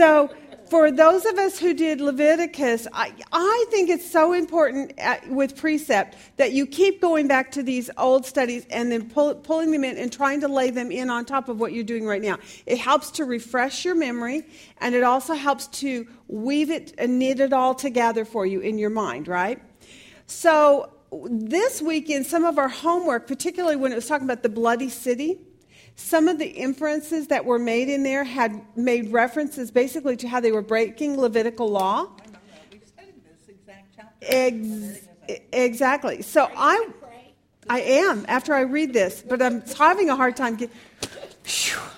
So, for those of us who did Leviticus, I, I think it's so important at, with precept that you keep going back to these old studies and then pull, pulling them in and trying to lay them in on top of what you're doing right now. It helps to refresh your memory and it also helps to weave it and knit it all together for you in your mind, right? So, this week in some of our homework, particularly when it was talking about the bloody city, some of the inferences that were made in there had made references basically to how they were breaking Levitical law. Ex- exactly. So I, I am after I read this, but I'm having a hard time. Get,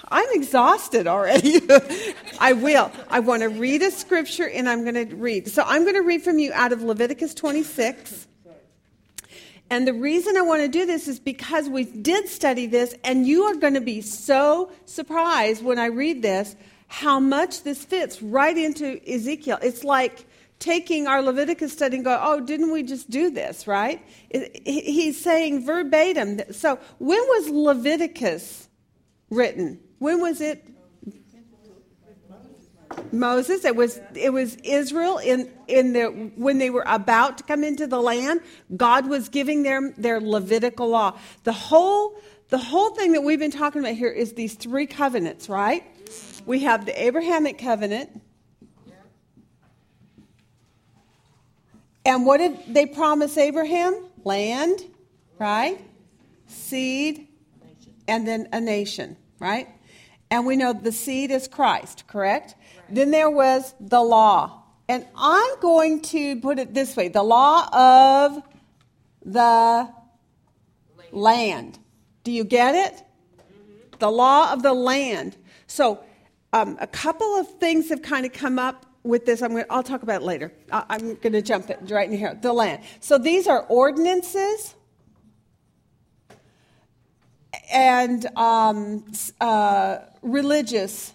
I'm exhausted already. I will. I want to read a scripture and I'm going to read. So I'm going to read from you out of Leviticus 26. And the reason I want to do this is because we did study this, and you are going to be so surprised when I read this how much this fits right into Ezekiel. It's like taking our Leviticus study and go, oh, didn't we just do this, right? He's saying verbatim. So when was Leviticus written? When was it Moses. It was it was Israel in in the when they were about to come into the land. God was giving them their Levitical law. The whole the whole thing that we've been talking about here is these three covenants, right? We have the Abrahamic covenant. And what did they promise Abraham? Land, right? Seed, and then a nation, right? And we know the seed is Christ, correct? Then there was the law. And I'm going to put it this way the law of the land. Do you get it? The law of the land. So, um, a couple of things have kind of come up with this. I'm going to, I'll talk about it later. I, I'm going to jump it right in here. The land. So, these are ordinances and um, uh, religious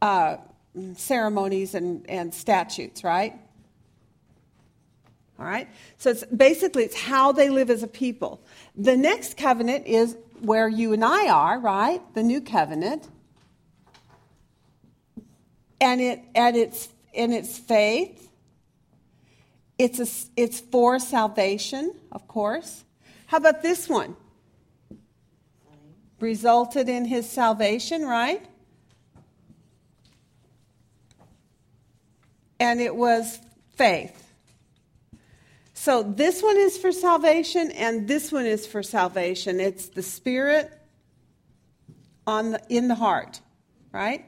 uh, ceremonies and, and statutes, right? All right? So it's basically it's how they live as a people. The next covenant is where you and I are, right? The new covenant. And it and it's in its faith. It's a, it's for salvation, of course. How about this one? Resulted in his salvation, right? And it was faith. So this one is for salvation, and this one is for salvation. It's the spirit on the, in the heart, right?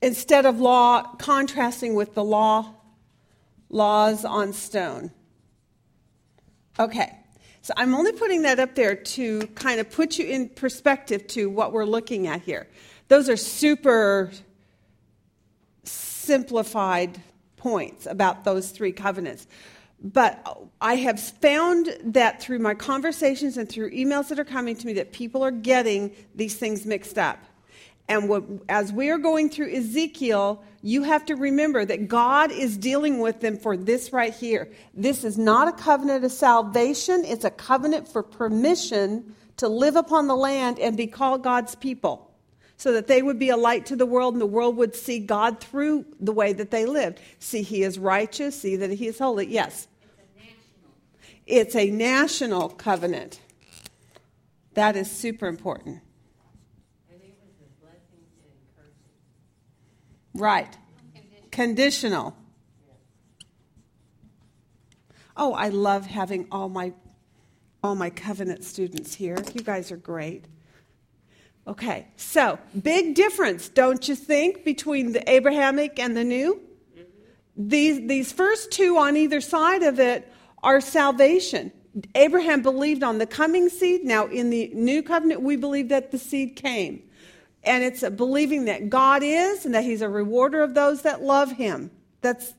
Instead of law, contrasting with the law, laws on stone. Okay, so I'm only putting that up there to kind of put you in perspective to what we're looking at here. Those are super simplified points about those three covenants. But I have found that through my conversations and through emails that are coming to me that people are getting these things mixed up. And what, as we are going through Ezekiel, you have to remember that God is dealing with them for this right here. This is not a covenant of salvation, it's a covenant for permission to live upon the land and be called God's people so that they would be a light to the world and the world would see God through the way that they lived. See, He is righteous, see that He is holy. Yes. It's a national covenant. That is super important. Right. Conditional. Oh, I love having all my all my covenant students here. You guys are great. Okay, so big difference, don't you think, between the Abrahamic and the new? These, these first two on either side of it are salvation. Abraham believed on the coming seed. Now, in the new covenant, we believe that the seed came. And it's believing that God is and that He's a rewarder of those that love Him. That's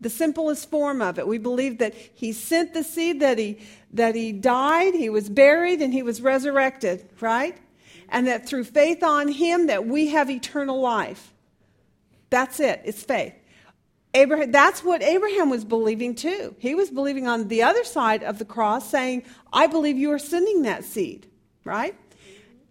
the simplest form of it. We believe that He sent the seed, that He, that he died, He was buried, and He was resurrected, right? And that through faith on him that we have eternal life. That's it. It's faith. Abraham, that's what Abraham was believing too. He was believing on the other side of the cross, saying, I believe you are sending that seed, right?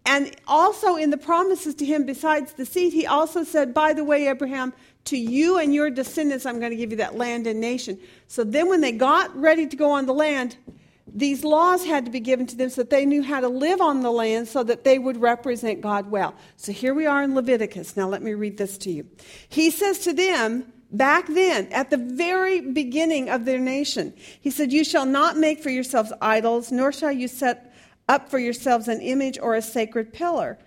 And also in the promises to him, besides the seed, he also said, By the way, Abraham, to you and your descendants, I'm going to give you that land and nation. So then, when they got ready to go on the land, these laws had to be given to them so that they knew how to live on the land so that they would represent God well. So here we are in Leviticus. Now, let me read this to you. He says to them, back then, at the very beginning of their nation, he said, You shall not make for yourselves idols, nor shall you set up for yourselves an image or a sacred pillar.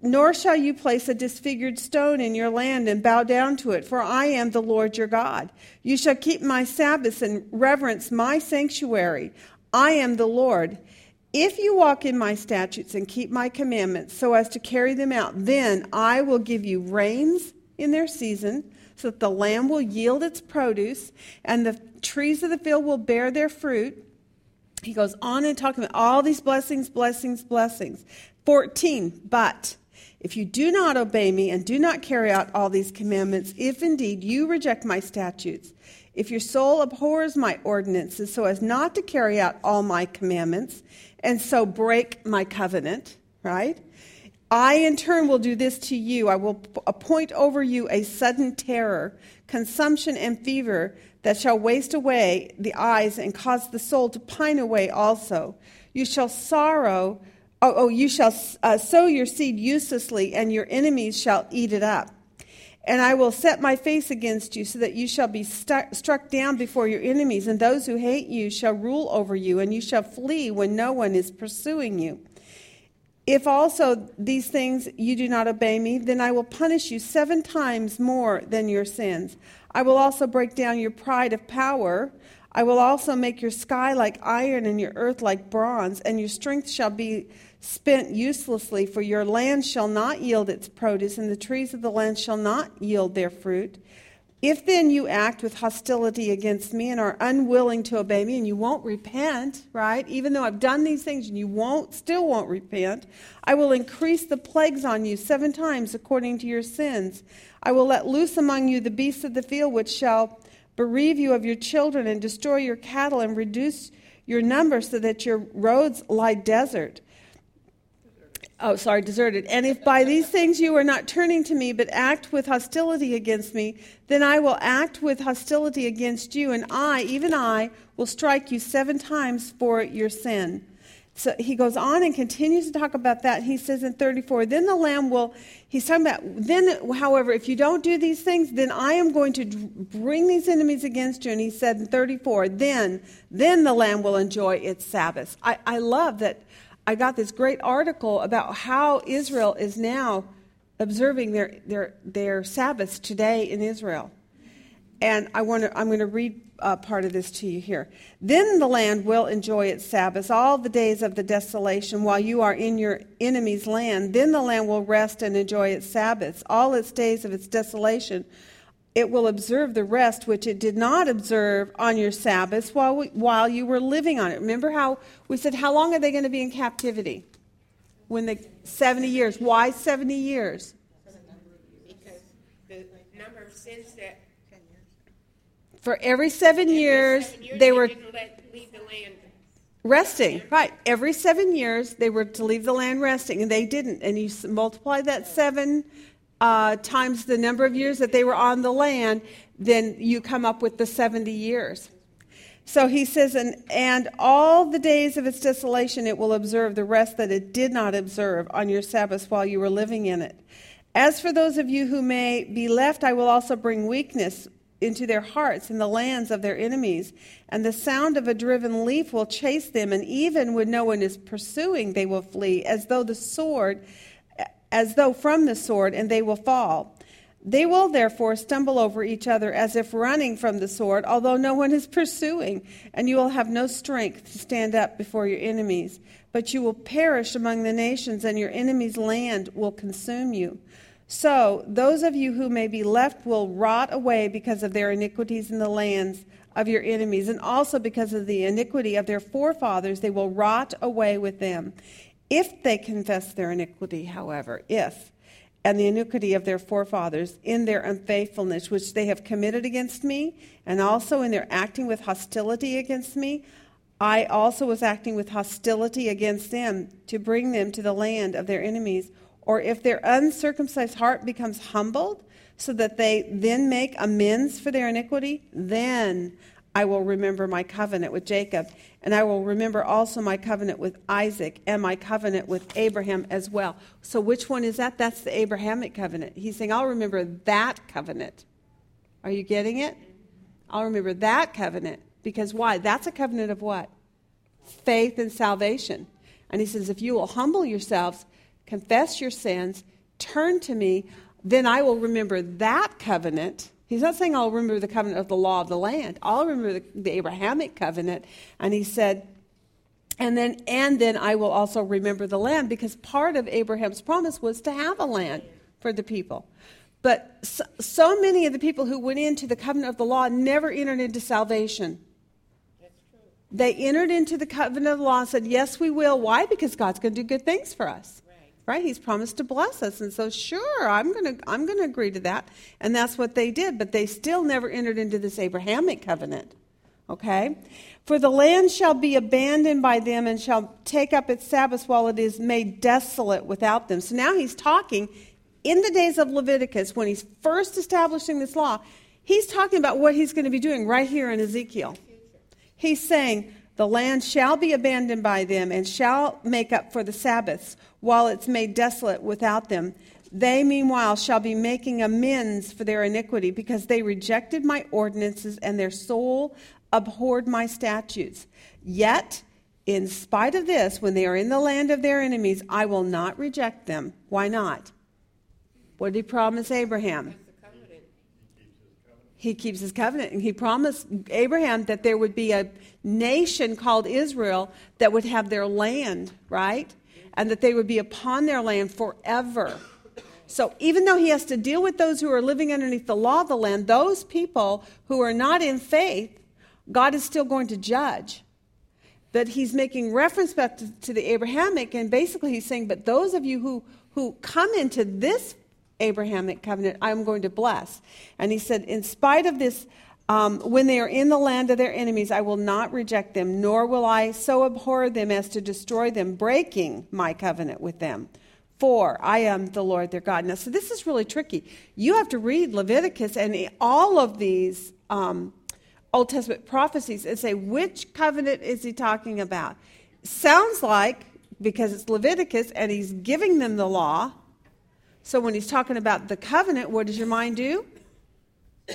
Nor shall you place a disfigured stone in your land and bow down to it, for I am the Lord your God. You shall keep my Sabbaths and reverence my sanctuary. I am the Lord. If you walk in my statutes and keep my commandments so as to carry them out, then I will give you rains in their season, so that the land will yield its produce, and the trees of the field will bear their fruit he goes on and talking about all these blessings, blessings, blessings. 14, but if you do not obey me and do not carry out all these commandments, if indeed you reject my statutes, if your soul abhors my ordinances so as not to carry out all my commandments, and so break my covenant, right? I in turn will do this to you. I will appoint over you a sudden terror, consumption, and fever that shall waste away the eyes and cause the soul to pine away also. You shall sorrow, oh, oh you shall uh, sow your seed uselessly, and your enemies shall eat it up. And I will set my face against you, so that you shall be stu- struck down before your enemies, and those who hate you shall rule over you, and you shall flee when no one is pursuing you. If also these things you do not obey me, then I will punish you seven times more than your sins. I will also break down your pride of power. I will also make your sky like iron and your earth like bronze, and your strength shall be spent uselessly, for your land shall not yield its produce, and the trees of the land shall not yield their fruit. If then you act with hostility against me and are unwilling to obey me, and you won't repent, right? Even though I've done these things and you won't, still won't repent, I will increase the plagues on you seven times according to your sins. I will let loose among you the beasts of the field, which shall bereave you of your children and destroy your cattle and reduce your number so that your roads lie desert oh, sorry, deserted. And if by these things you are not turning to me, but act with hostility against me, then I will act with hostility against you, and I, even I, will strike you seven times for your sin. So he goes on and continues to talk about that. He says in 34, then the lamb will, he's talking about, then, however, if you don't do these things, then I am going to bring these enemies against you. And he said in 34, then, then the lamb will enjoy its Sabbath. I, I love that I got this great article about how Israel is now observing their, their, their Sabbaths today in Israel. And I want to, I'm going to read uh, part of this to you here. Then the land will enjoy its Sabbaths all the days of the desolation while you are in your enemy's land. Then the land will rest and enjoy its Sabbaths all its days of its desolation it will observe the rest which it did not observe on your Sabbaths while, we, while you were living on it. Remember how we said, How long are they going to be in captivity? When they 70 years. Why 70 years? Because the number of sins that. For every seven years, seven years they were let, leave the land. resting. Right. Every seven years, they were to leave the land resting, and they didn't. And you multiply that seven uh, times the number of years that they were on the land, then you come up with the 70 years. So he says, and, and all the days of its desolation it will observe the rest that it did not observe on your Sabbaths while you were living in it. As for those of you who may be left, I will also bring weakness into their hearts in the lands of their enemies, and the sound of a driven leaf will chase them, and even when no one is pursuing, they will flee, as though the sword as though from the sword, and they will fall. They will therefore stumble over each other as if running from the sword, although no one is pursuing, and you will have no strength to stand up before your enemies. But you will perish among the nations, and your enemies' land will consume you. So those of you who may be left will rot away because of their iniquities in the lands of your enemies, and also because of the iniquity of their forefathers, they will rot away with them. If they confess their iniquity, however, if, and the iniquity of their forefathers in their unfaithfulness, which they have committed against me, and also in their acting with hostility against me, I also was acting with hostility against them to bring them to the land of their enemies. Or if their uncircumcised heart becomes humbled, so that they then make amends for their iniquity, then I will remember my covenant with Jacob, and I will remember also my covenant with Isaac and my covenant with Abraham as well. So, which one is that? That's the Abrahamic covenant. He's saying, I'll remember that covenant. Are you getting it? I'll remember that covenant. Because why? That's a covenant of what? Faith and salvation. And he says, if you will humble yourselves, confess your sins, turn to me, then I will remember that covenant. He's not saying I'll remember the covenant of the law of the land. I'll remember the, the Abrahamic covenant. And he said, and then and then I will also remember the land because part of Abraham's promise was to have a land for the people. But so, so many of the people who went into the covenant of the law never entered into salvation. They entered into the covenant of the law and said, Yes, we will. Why? Because God's going to do good things for us. Right. He's promised to bless us. And so, sure, I'm going to I'm going to agree to that. And that's what they did. But they still never entered into this Abrahamic covenant. Okay? For the land shall be abandoned by them and shall take up its Sabbaths while it is made desolate without them. So now he's talking in the days of Leviticus, when he's first establishing this law, he's talking about what he's going to be doing right here in Ezekiel. He's saying, The land shall be abandoned by them and shall make up for the Sabbaths while it's made desolate without them. They, meanwhile, shall be making amends for their iniquity because they rejected my ordinances and their soul abhorred my statutes. Yet, in spite of this, when they are in the land of their enemies, I will not reject them. Why not? What did he promise Abraham? He keeps his covenant. And he promised Abraham that there would be a nation called Israel that would have their land, right? And that they would be upon their land forever. So even though he has to deal with those who are living underneath the law of the land, those people who are not in faith, God is still going to judge. But he's making reference back to, to the Abrahamic, and basically he's saying, but those of you who, who come into this Abrahamic covenant, I'm going to bless. And he said, In spite of this, um, when they are in the land of their enemies, I will not reject them, nor will I so abhor them as to destroy them, breaking my covenant with them. For I am the Lord their God. Now, so this is really tricky. You have to read Leviticus and all of these um, Old Testament prophecies and say, which covenant is he talking about? Sounds like, because it's Leviticus and he's giving them the law, so when he's talking about the covenant, what does your mind do?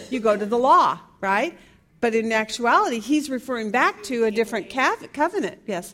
You go to the law, right? But in actuality, he's referring back to a different covenant. Yes.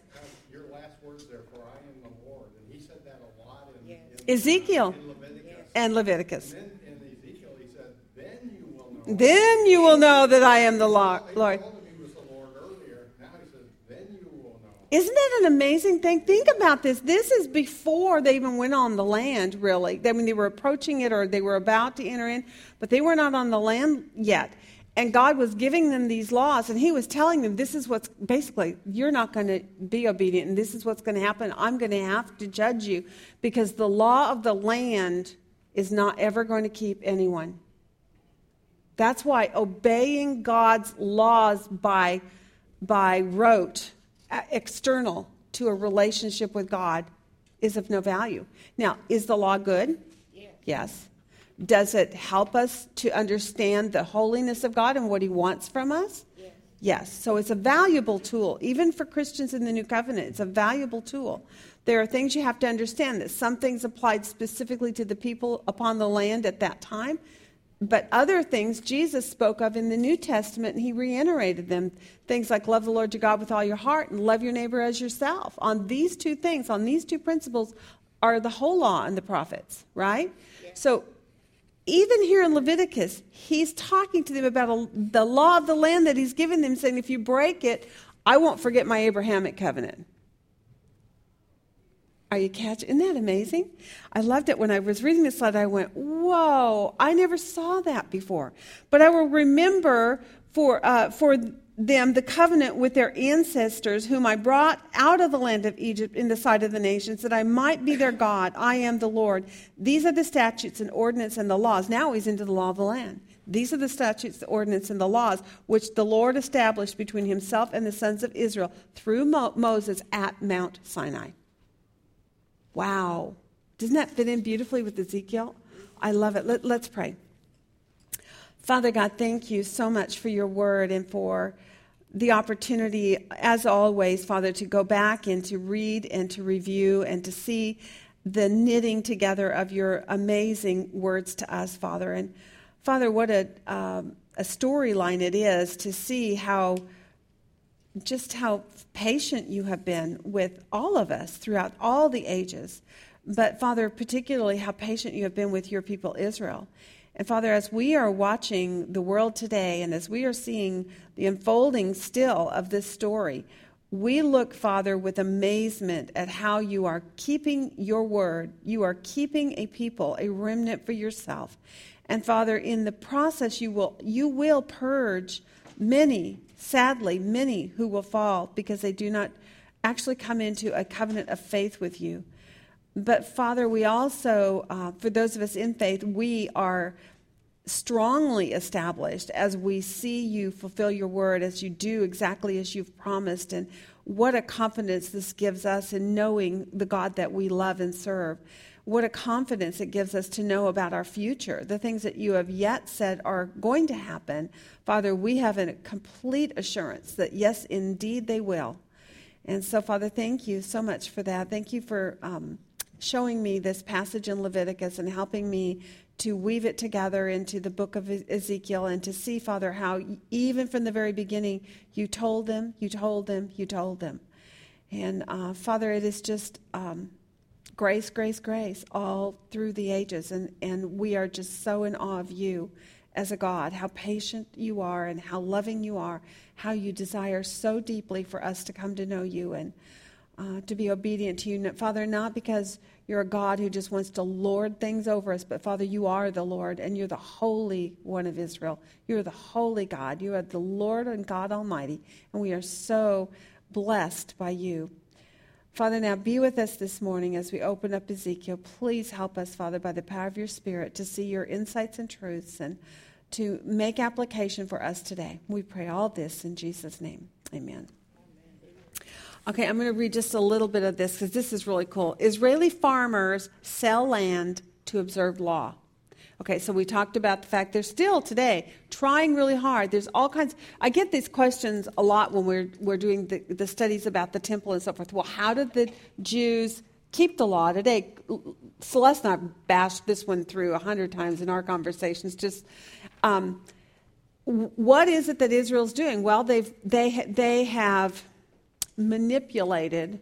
Your last words there, for I am the Lord. And he said that a lot in, in Ezekiel in Leviticus. and Leviticus. And then in Ezekiel, he said, then you will know. Then you will know that I am the Lord. He told him he was the Lord earlier. Now he says, then you will know. Isn't that an amazing thing? Think about this. This is before they even went on the land, really. I mean, they were approaching it or they were about to enter in, but they were not on the land yet. And God was giving them these laws, and He was telling them, This is what's basically, you're not going to be obedient, and this is what's going to happen. I'm going to have to judge you because the law of the land is not ever going to keep anyone. That's why obeying God's laws by, by rote Uh, external to a relationship with God is of no value. Now, is the law good? Yes. Yes. Does it help us to understand the holiness of God and what He wants from us? Yes. Yes. So it's a valuable tool. Even for Christians in the New Covenant, it's a valuable tool. There are things you have to understand that some things applied specifically to the people upon the land at that time, but other things Jesus spoke of in the New Testament, and he reiterated them. Things like love the Lord your God with all your heart and love your neighbor as yourself. On these two things, on these two principles, are the whole law and the prophets, right? So even here in Leviticus, he's talking to them about a, the law of the land that he's given them, saying, if you break it, I won't forget my Abrahamic covenant. Are you catching? Isn't that amazing? I loved it when I was reading this letter. I went, "Whoa! I never saw that before." But I will remember for uh, for them the covenant with their ancestors, whom I brought out of the land of Egypt in the sight of the nations, that I might be their God. I am the Lord. These are the statutes and ordinances and the laws. Now he's into the law of the land. These are the statutes, the ordinance, and the laws which the Lord established between himself and the sons of Israel through Mo- Moses at Mount Sinai. Wow. Doesn't that fit in beautifully with Ezekiel? I love it. Let, let's pray. Father God, thank you so much for your word and for the opportunity, as always, Father, to go back and to read and to review and to see the knitting together of your amazing words to us, Father. And Father, what a, um, a storyline it is to see how just how patient you have been with all of us throughout all the ages. But Father, particularly how patient you have been with your people Israel. And Father, as we are watching the world today and as we are seeing the unfolding still of this story, we look, Father, with amazement at how you are keeping your word. You are keeping a people, a remnant for yourself. And Father, in the process, you will, you will purge many, sadly, many who will fall because they do not actually come into a covenant of faith with you. But Father, we also, uh, for those of us in faith, we are strongly established as we see you fulfill your word, as you do exactly as you've promised. And what a confidence this gives us in knowing the God that we love and serve what a confidence it gives us to know about our future. The things that you have yet said are going to happen. Father, we have a complete assurance that yes, indeed they will. And so, Father, thank you so much for that. Thank you for um, showing me this passage in Leviticus and helping me to weave it together into the book of Ezekiel and to see, Father, how even from the very beginning you told them, you told them, you told them. And uh, Father, it is just. Um, grace, grace, grace all through the ages. And, and we are just so in awe of you as a God, how patient you are and how loving you are, how you desire so deeply for us to come to know you and uh, to be obedient to you. Father, not because you're a God who just wants to lord things over us, but Father, you are the Lord and you're the Holy One of Israel. You're the Holy God. You are the Lord and God Almighty. And we are so blessed by you. Father, now be with us this morning as we open up Ezekiel. Please help us, Father, by the power of your Spirit, to see your insights and truths and to make application for us today. We pray all this in Jesus' name. Amen. Okay, I'm going to read just a little bit of this because this is really cool. Israeli farmers sell land to observe law. Okay, so we talked about the fact they're still today trying really hard. There's all kinds. I get these questions a lot when we're we're doing the, the studies about the temple and so forth. Well, how did the Jews keep the law today? Celeste and I bashed this one through a hundred times in our conversations. Just um, what is it that Israel's doing? Well, they've they they have manipulated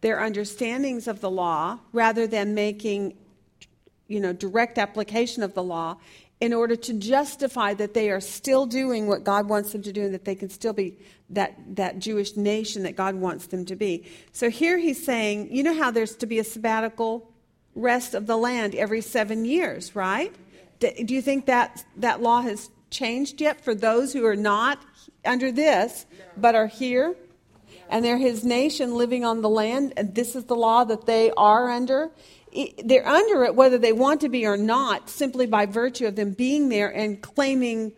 their understandings of the law rather than making you know, direct application of the law in order to justify that they are still doing what God wants them to do and that they can still be that, that Jewish nation that God wants them to be. So here he's saying, you know how there's to be a sabbatical rest of the land every seven years, right? Do you think that that law has changed yet for those who are not under this but are here? And they're his nation living on the land, and this is the law that they are under they're under it whether they want to be or not, simply by virtue of them being there and claiming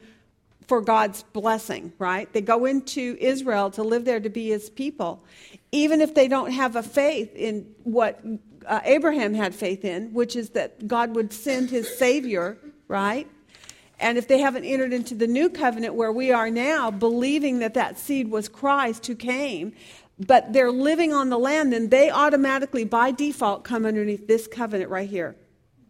for God's blessing, right? They go into Israel to live there to be his people. Even if they don't have a faith in what uh, Abraham had faith in, which is that God would send his Savior, right? And if they haven't entered into the new covenant where we are now, believing that that seed was Christ who came, but they're living on the land, then they automatically, by default, come underneath this covenant right here,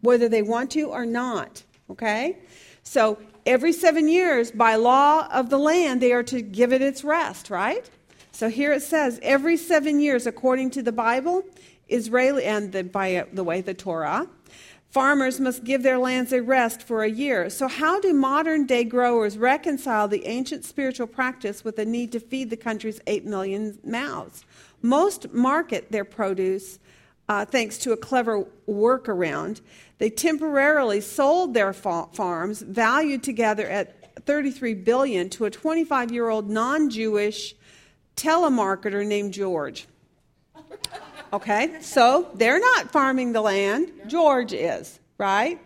whether they want to or not. Okay? So every seven years, by law of the land, they are to give it its rest, right? So here it says, every seven years, according to the Bible, Israeli, and the, by the way, the Torah, Farmers must give their lands a rest for a year. So, how do modern day growers reconcile the ancient spiritual practice with the need to feed the country's 8 million mouths? Most market their produce uh, thanks to a clever workaround. They temporarily sold their fa- farms, valued together at 33 billion, to a 25 year old non Jewish telemarketer named George. Okay? So they're not farming the land. George is, right?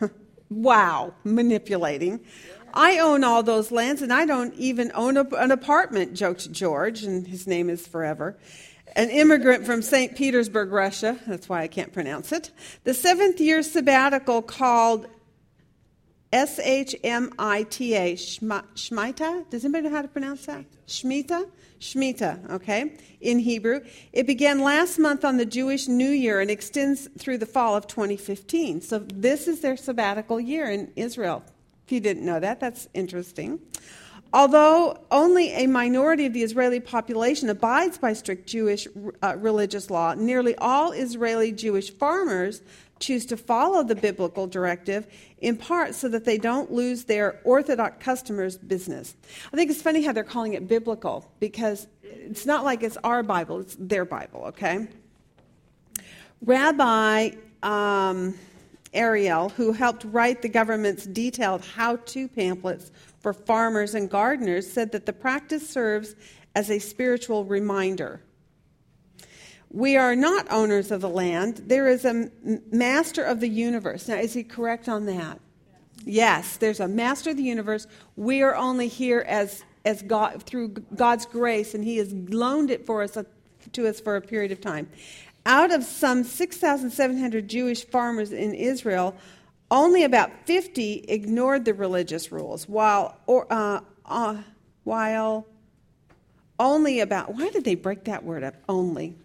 Wow, manipulating. I own all those lands and I don't even own a, an apartment, joked George, and his name is Forever. An immigrant from St. Petersburg, Russia. That's why I can't pronounce it. The seventh year sabbatical called S H M I T A, Shmita. Does anybody know how to pronounce that? Shmita? Shmita, okay, in Hebrew. It began last month on the Jewish New Year and extends through the fall of 2015. So this is their sabbatical year in Israel. If you didn't know that, that's interesting. Although only a minority of the Israeli population abides by strict Jewish uh, religious law, nearly all Israeli Jewish farmers choose to follow the biblical directive, in part so that they don't lose their Orthodox customers' business. I think it's funny how they're calling it biblical because it's not like it's our Bible, it's their Bible, okay? Rabbi um, Ariel, who helped write the government's detailed how to pamphlets for farmers and gardeners, said that the practice serves as a spiritual reminder we are not owners of the land. There is a master of the universe. Now, is he correct on that? Yes, there's a master of the universe. We are only here as, as God, through God's grace, and he has loaned it for us, uh, to us for a period of time. Out of some 6,700 Jewish farmers in Israel, only about 50 ignored the religious rules, while, or, uh, uh, while only about, why did they break that word up? Only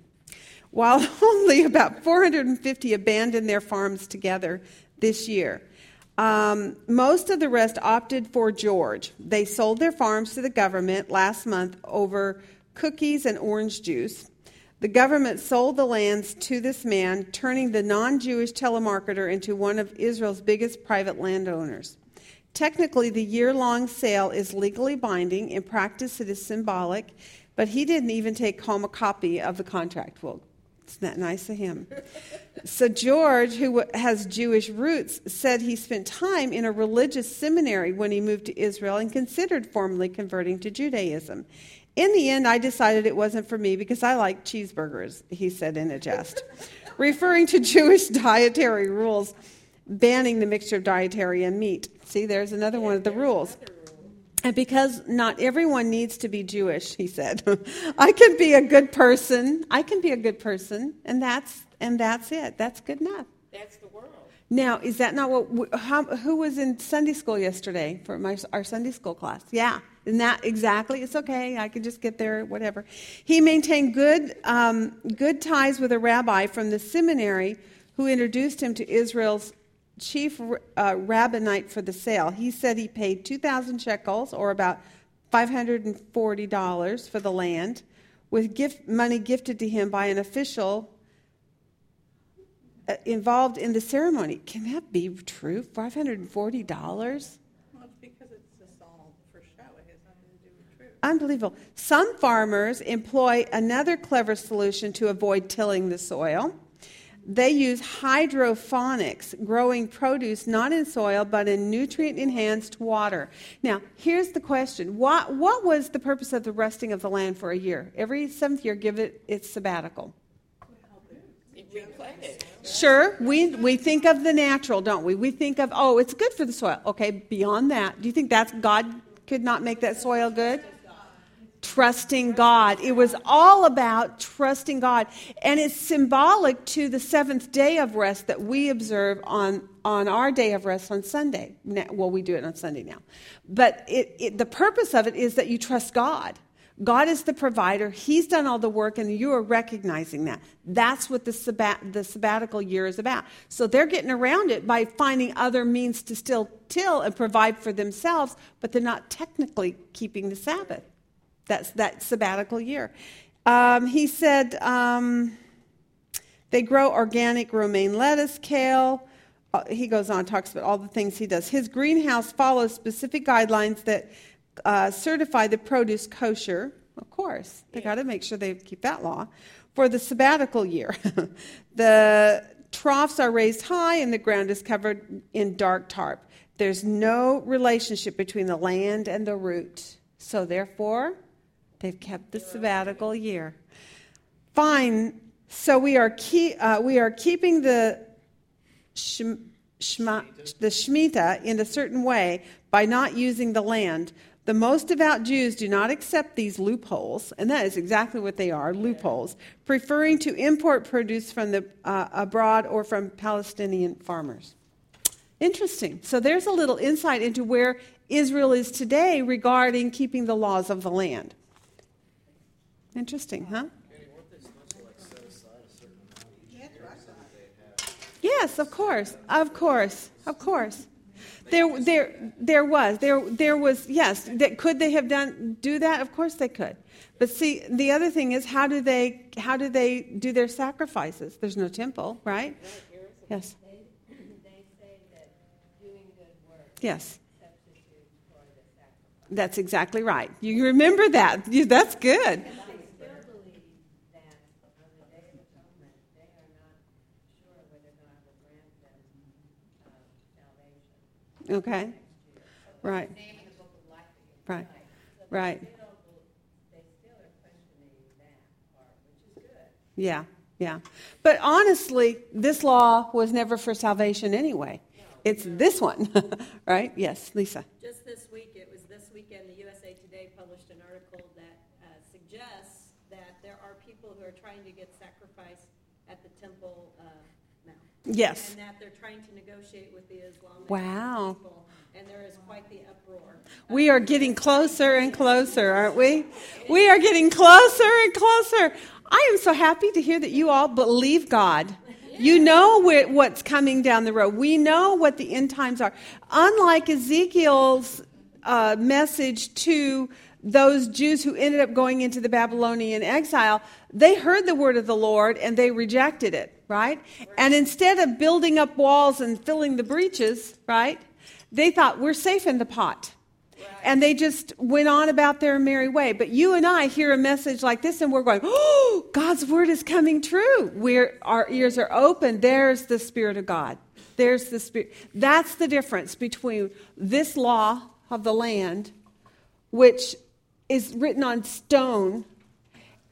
while only about 450 abandoned their farms together this year. Um, most of the rest opted for George. They sold their farms to the government last month over cookies and orange juice. The government sold the lands to this man, turning the non Jewish telemarketer into one of Israel's biggest private landowners. Technically, the year long sale is legally binding. In practice, it is symbolic, but he didn't even take home a copy of the contract. Well, isn't that nice of him? so, George, who has Jewish roots, said he spent time in a religious seminary when he moved to Israel and considered formally converting to Judaism. In the end, I decided it wasn't for me because I like cheeseburgers, he said in a jest. Referring to Jewish dietary rules, banning the mixture of dietary and meat. See, there's another one of the rules. And because not everyone needs to be Jewish, he said, I can be a good person. I can be a good person, and that's and that's it. That's good enough. That's the world. Now, is that not what? How, who was in Sunday school yesterday for my, our Sunday school class? Yeah, and that exactly. It's okay. I can just get there. Whatever. He maintained good um, good ties with a rabbi from the seminary who introduced him to Israel's chief uh, rabbinate for the sale. He said he paid 2,000 shekels, or about $540 for the land, with gift money gifted to him by an official uh, involved in the ceremony. Can that be true? $540? Well, it's because it's for show. Unbelievable. Some farmers employ another clever solution to avoid tilling the soil. They use hydroponics, growing produce not in soil but in nutrient enhanced water. Now, here's the question what, what was the purpose of the resting of the land for a year? Every seventh year, give it its sabbatical. Sure, we, we think of the natural, don't we? We think of, oh, it's good for the soil. Okay, beyond that, do you think that's God could not make that soil good? Trusting God. It was all about trusting God. And it's symbolic to the seventh day of rest that we observe on, on our day of rest on Sunday. Now, Well, we do it on Sunday now. But it, it, the purpose of it is that you trust God. God is the provider. He's done all the work, and you are recognizing that. That's what the, sabbat, the sabbatical year is about. So they're getting around it by finding other means to still till and provide for themselves, but they're not technically keeping the Sabbath. That's that sabbatical year. Um, he said um, they grow organic romaine lettuce, kale. Uh, he goes on, talks about all the things he does. His greenhouse follows specific guidelines that uh, certify the produce kosher. Of course, they got to make sure they keep that law for the sabbatical year. the troughs are raised high and the ground is covered in dark tarp. There's no relationship between the land and the root. So, therefore, They've kept the sabbatical year. Fine. So we are, keep, uh, we are keeping the shma, the Shemitah in a certain way by not using the land. The most devout Jews do not accept these loopholes, and that is exactly what they are loopholes, preferring to import produce from the, uh, abroad or from Palestinian farmers. Interesting. So there's a little insight into where Israel is today regarding keeping the laws of the land. Interesting, huh? Yes, of course, of course, of course. There, there, there was, there, there was. Yes, that could they have done do that? Of course they could. But see, the other thing is, how do they, how do they do their sacrifices? There's no temple, right? Yes. Yes. That's exactly right. You remember that. You, that's good. Okay. Right. Right. Right. Yeah, yeah. But honestly, this law was never for salvation anyway. It's this one, right? Yes, Lisa. Just this week, it was this weekend, the USA Today published an article that uh, suggests that there are people who are trying to get sacrificed at the Temple Mount. Yes. And that they're trying to negotiate with the Islamic wow. people. And there is quite the uproar. We are getting closer and closer, aren't we? We are getting closer and closer. I am so happy to hear that you all believe God. You know what's coming down the road. We know what the end times are. Unlike Ezekiel's uh, message to those Jews who ended up going into the Babylonian exile, they heard the word of the Lord and they rejected it, right? And instead of building up walls and filling the breaches, right, they thought, we're safe in the pot. And they just went on about their merry way. But you and I hear a message like this and we're going, oh, God's word is coming true. We're, our ears are open. There's the Spirit of God. There's the Spirit. That's the difference between this law of the land, which is written on stone,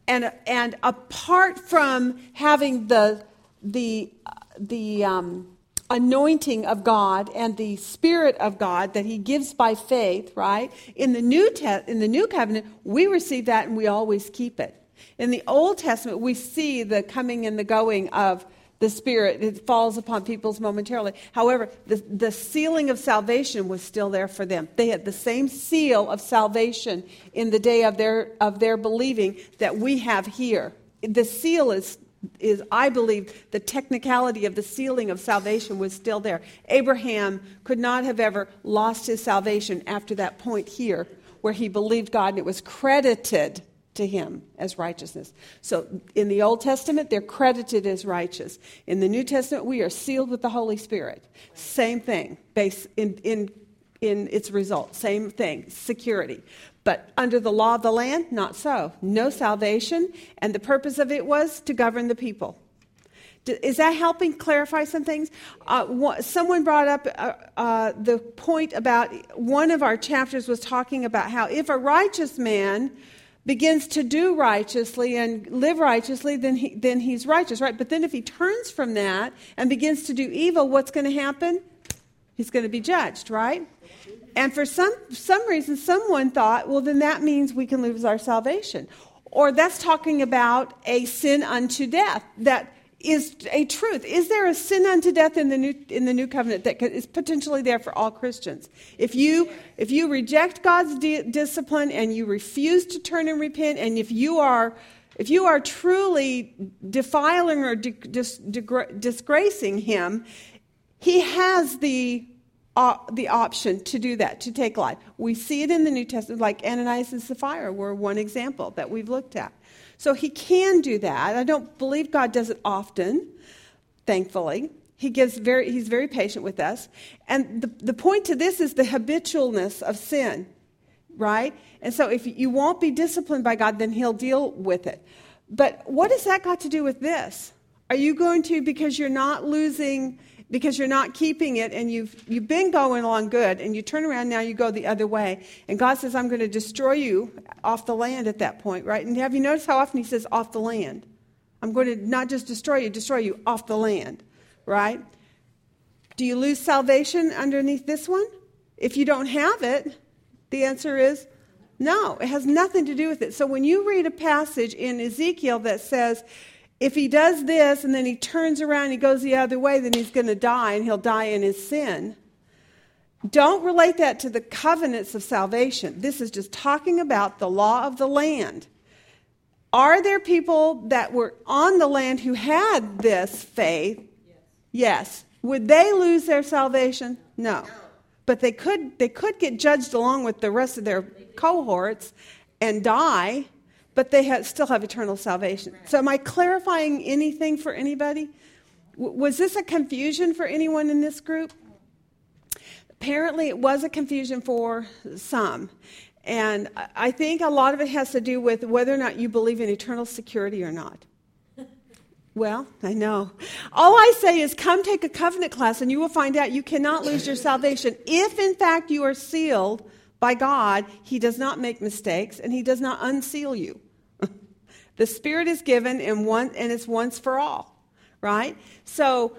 and, and apart from having the, the, the, um, anointing of God and the Spirit of God that He gives by faith, right? In the New Te- in the New Covenant, we receive that and we always keep it. In the Old Testament, we see the coming and the going of the Spirit. It falls upon peoples momentarily. However, the, the sealing of salvation was still there for them. They had the same seal of salvation in the day of their, of their believing that we have here. The seal is is, I believe, the technicality of the sealing of salvation was still there. Abraham could not have ever lost his salvation after that point here, where he believed God and it was credited to him as righteousness. So in the Old Testament, they're credited as righteous. In the New Testament, we are sealed with the Holy Spirit. Same thing, based in, in, in its result. Same thing, security. But under the law of the land, not so. No salvation, and the purpose of it was to govern the people. Is that helping clarify some things? Uh, someone brought up uh, uh, the point about one of our chapters was talking about how if a righteous man begins to do righteously and live righteously, then, he, then he's righteous, right? But then if he turns from that and begins to do evil, what's going to happen? He's going to be judged, right? And for some, some reason, someone thought, well, then that means we can lose our salvation. Or that's talking about a sin unto death. That is a truth. Is there a sin unto death in the new, in the new covenant that is potentially there for all Christians? If you, if you reject God's di- discipline and you refuse to turn and repent, and if you are, if you are truly defiling or dis- disgracing Him, He has the uh, the option to do that, to take life. We see it in the New Testament, like Ananias and Sapphira were one example that we've looked at. So he can do that. I don't believe God does it often, thankfully. He gives very, he's very patient with us. And the, the point to this is the habitualness of sin, right? And so if you won't be disciplined by God, then he'll deal with it. But what has that got to do with this? Are you going to, because you're not losing because you're not keeping it and you've, you've been going along good and you turn around now you go the other way and god says i'm going to destroy you off the land at that point right and have you noticed how often he says off the land i'm going to not just destroy you destroy you off the land right Do you lose salvation underneath this one? If you don't have it, the answer is no. It has nothing to do with it. So when you read a passage in Ezekiel that says, if he does this and then he turns around and he goes the other way, then he's going to die and he'll die in his sin. Don't relate that to the covenants of salvation. This is just talking about the law of the land. Are there people that were on the land who had this faith? Yes. yes. Would they lose their salvation? No. But they could they could get judged along with the rest of their cohorts and die, but they have, still have eternal salvation. So am I clarifying anything for anybody? W- was this a confusion for anyone in this group? Apparently, it was a confusion for some. And I think a lot of it has to do with whether or not you believe in eternal security or not. Well, I know. All I say is come take a covenant class and you will find out you cannot lose your salvation. If, in fact, you are sealed by God, He does not make mistakes and He does not unseal you. The Spirit is given and, one, and it's once for all, right? So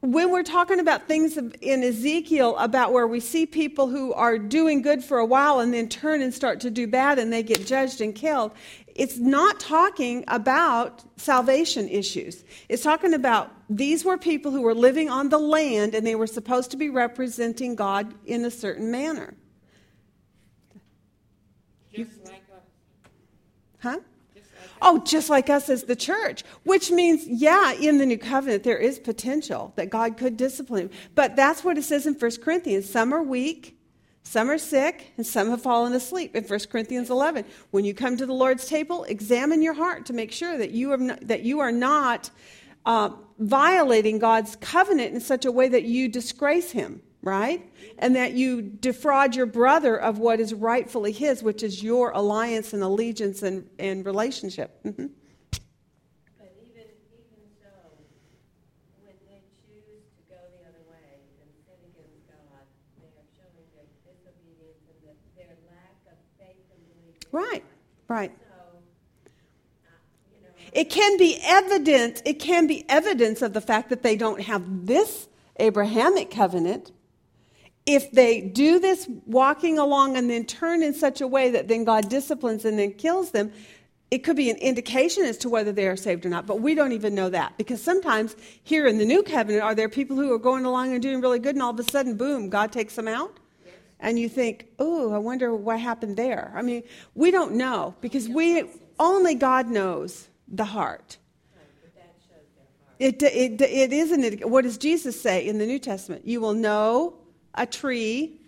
when we're talking about things in Ezekiel about where we see people who are doing good for a while and then turn and start to do bad and they get judged and killed, it's not talking about salvation issues. It's talking about these were people who were living on the land and they were supposed to be representing God in a certain manner. Just like us. Huh? Oh, just like us as the church, which means, yeah, in the new covenant, there is potential that God could discipline. But that's what it says in 1 Corinthians. Some are weak, some are sick, and some have fallen asleep. In 1 Corinthians 11, when you come to the Lord's table, examine your heart to make sure that you are not, that you are not uh, violating God's covenant in such a way that you disgrace Him right? And that you defraud your brother of what is rightfully his, which is your alliance and allegiance and, and relationship. Mm-hmm. But even, even so, when they choose to go the other way and sin against God, they are showing their disobedience and their lack of faith and belief. Right, right. So, uh, it can be evidence, it can be evidence of the fact that they don't have this Abrahamic covenant, if they do this walking along and then turn in such a way that then God disciplines and then kills them, it could be an indication as to whether they are saved or not, but we don't even know that because sometimes here in the new covenant, are there people who are going along and doing really good, and all of a sudden, boom, God takes them out? And you think, oh, I wonder what happened there. I mean, we don't know because we only God knows the heart. It, it, it isn't. What does Jesus say in the New Testament? You will know a tree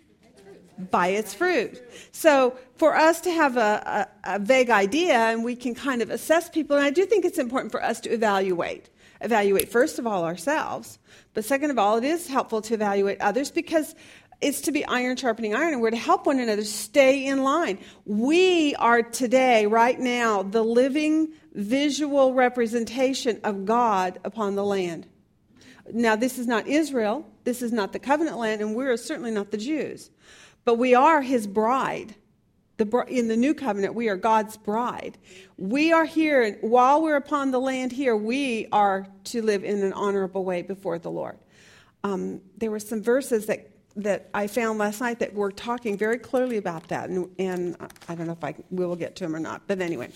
by its fruit. So, for us to have a, a, a, vague idea and we can kind of assess people, and I do think it's important for us to evaluate. Evaluate, first of all, ourselves, but second of all, it is helpful to evaluate others because it's to be iron sharpening iron, and we're to help one another stay in line. We are today, right now, the living visual representation of God upon the land. Now, this is not Israel, this is not the covenant land, and we're certainly not the Jews. But we are his bride. The, in the new covenant, we are God's bride. We are here, while we're upon the land here, we are to live in an honorable way before the Lord. Um, there were some verses that, that I found last night that were talking very clearly about that, and, and I don't know if I we will get to them or not, but anyway.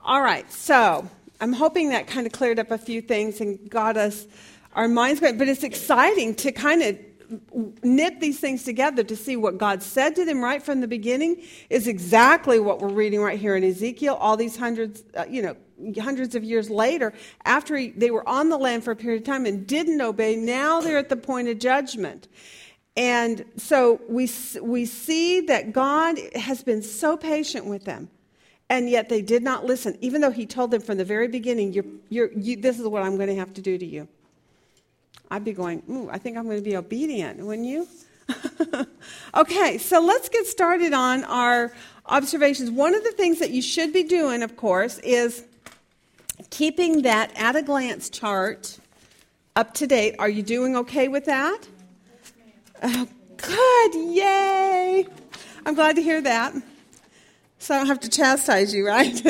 All right, so I'm hoping that kind of cleared up a few things and got us our minds going. But it's exciting to kind of knit these things together to see what God said to them right from the beginning is exactly what we're reading right here in Ezekiel. All these hundreds, uh, you know, hundreds of years later, after he, they were on the land for a period of time and didn't obey, now they're at the point of judgment. And so we, we see that God has been so patient with them. And yet they did not listen, even though he told them from the very beginning, you're, you're, you, this is what I'm going to have to do to you. I'd be going, ooh, I think I'm going to be obedient, wouldn't you? okay, so let's get started on our observations. One of the things that you should be doing, of course, is keeping that at a glance chart up to date. Are you doing okay with that? Oh, good, yay! I'm glad to hear that. So I don't have to chastise you, right?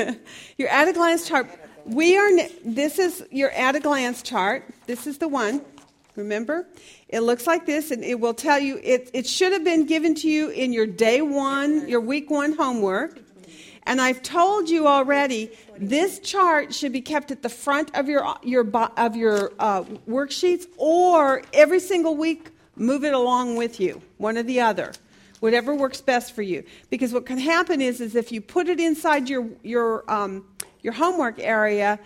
your at a glance chart. We are. This is your at a glance chart. This is the one. Remember? It looks like this, and it will tell you it, it should have been given to you in your day one, your week one homework. And I've told you already, this chart should be kept at the front of your, your, of your uh, worksheets, or every single week, move it along with you, one or the other whatever works best for you. Because what can happen is, is if you put it inside your your um, your homework area,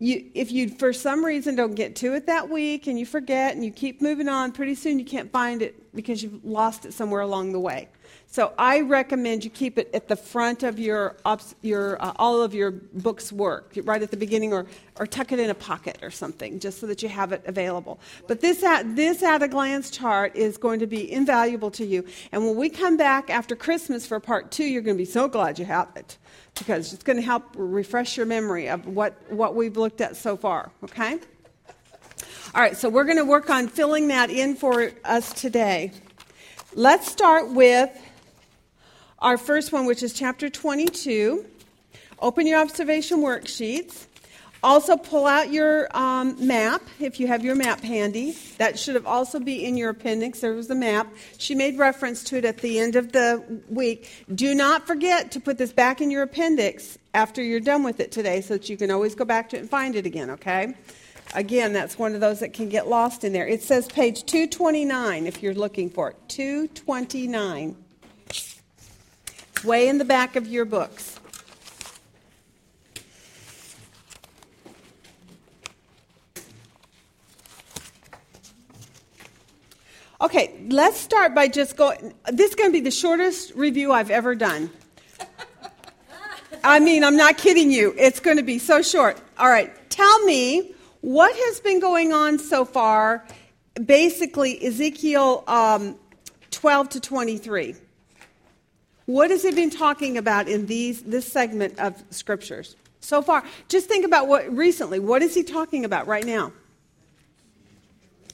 you, if you for some reason don't get to it that week and you forget and you keep moving on, pretty soon you can't find it because you've lost it somewhere along the way. So I recommend you keep it at the front of your, your uh, all of your book's work, right at the beginning, or, or tuck it in a pocket or something, just so that you have it available. But this at, this at a glance chart is going to be invaluable to you. And when we come back after Christmas for part two, you're going to be so glad you have it because it's going to help refresh your memory of what, what we've looked at so far. Okay? All right, so we're going to work on filling that in for us today. Let's start with our first one, which is chapter 22. Open your observation worksheets. Also, pull out your um, map if you have your map handy. That should have also be in your appendix. There was a map. She made reference to it at the end of the week. Do not forget to put this back in your appendix after you're done with it today so that you can always go back to it and find it again, okay? Again, that's one of those that can get lost in there. It says page 229 if you're looking for it. 229 way in the back of your books. Okay, let's start by just going. This is going to be the shortest review I've ever done. I mean, I'm not kidding you. It's going to be so short. All right, tell me what has been going on so far, basically, Ezekiel um, 12 to 23. What has it been talking about in these this segment of scriptures so far? Just think about what recently. What is he talking about right now?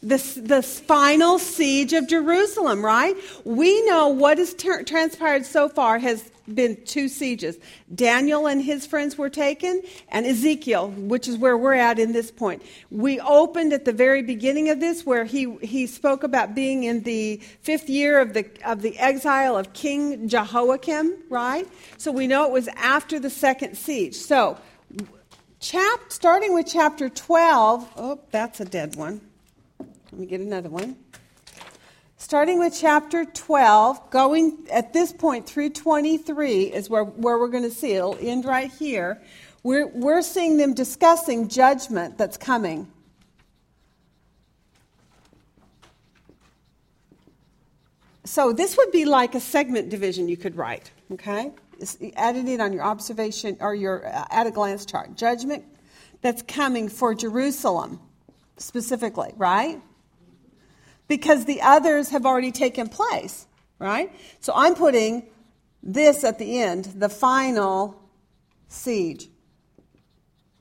The, the final siege of Jerusalem, right? We know what has ter- transpired so far has been two sieges. Daniel and his friends were taken, and Ezekiel, which is where we're at in this point. We opened at the very beginning of this where he, he spoke about being in the fifth year of the, of the exile of King Jehoiakim, right? So we know it was after the second siege. So, chap, starting with chapter 12, oh, that's a dead one. Let me get another one starting with chapter 12, going at this point through 23 is where, where we're going to see it. It'll end right here. We're, we're seeing them discussing judgment that's coming. So this would be like a segment division you could write, okay? added it on your observation or your uh, at a glance chart. Judgment that's coming for Jerusalem specifically, right? Because the others have already taken place, right? So I'm putting this at the end, the final siege,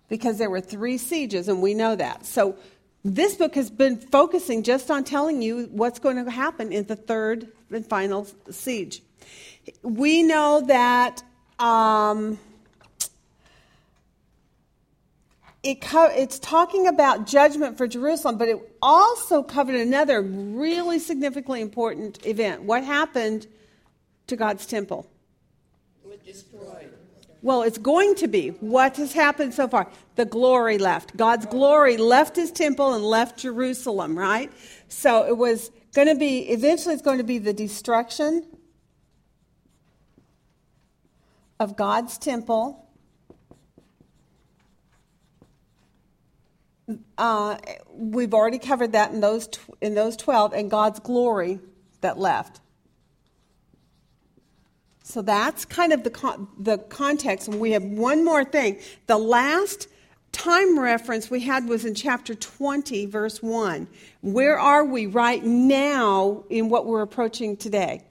because there were three sieges, and we know that. So this book has been focusing just on telling you what's going to happen in the third and final siege. We know that. Um, it co- it's talking about judgment for Jerusalem, but it also covered another really significantly important event. What happened to God's temple? It was destroyed. Well, it's going to be. What has happened so far? The glory left. God's glory left his temple and left Jerusalem, right? So it was going to be, eventually, it's going to be the destruction of God's temple Uh, we've already covered that in those tw- in those twelve, and God's glory that left. So that's kind of the con- the context. And we have one more thing. The last time reference we had was in chapter 20, verse 1. Where are we right now in what we're approaching today?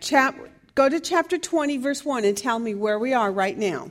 Chap- go to chapter 20, verse 1, and tell me where we are right now.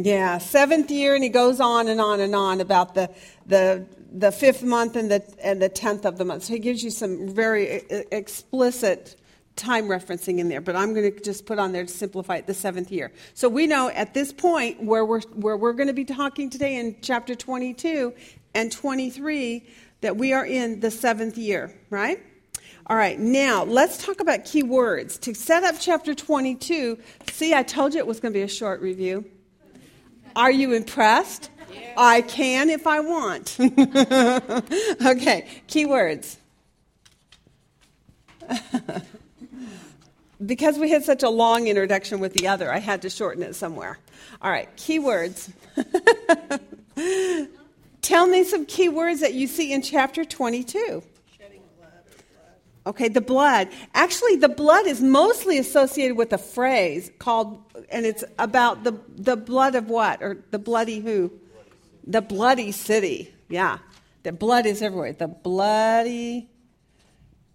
Yeah, seventh year, and he goes on and on and on about the the the fifth month and the and the tenth of the month. So he gives you some very explicit time referencing in there, but I'm going to just put on there to simplify it the seventh year. So we know at this point where we're, where we're going to be talking today in chapter 22 and 23 that we are in the seventh year, right? All right, now let's talk about key words. To set up chapter 22, see, I told you it was going to be a short review. Are you impressed? I can if I want. okay, keywords. because we had such a long introduction with the other, I had to shorten it somewhere. All right, keywords. Tell me some keywords that you see in chapter 22. Shedding blood or blood. Okay, the blood. Actually, the blood is mostly associated with a phrase called, and it's about the, the blood of what? Or the bloody who? The bloody city. Yeah. The blood is everywhere. The bloody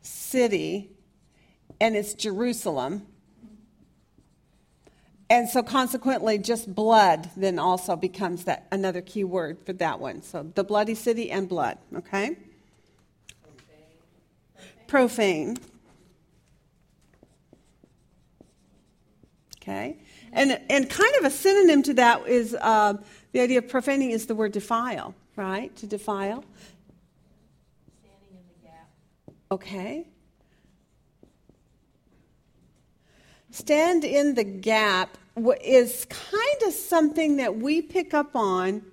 city. And it's Jerusalem. And so consequently, just blood then also becomes that another key word for that one. So the bloody city and blood, okay? Profane. Okay? And, and kind of a synonym to that is uh, the idea of profaning is the word defile, right? To defile. Standing in the gap. Okay. Stand in the gap is kind of something that we pick up on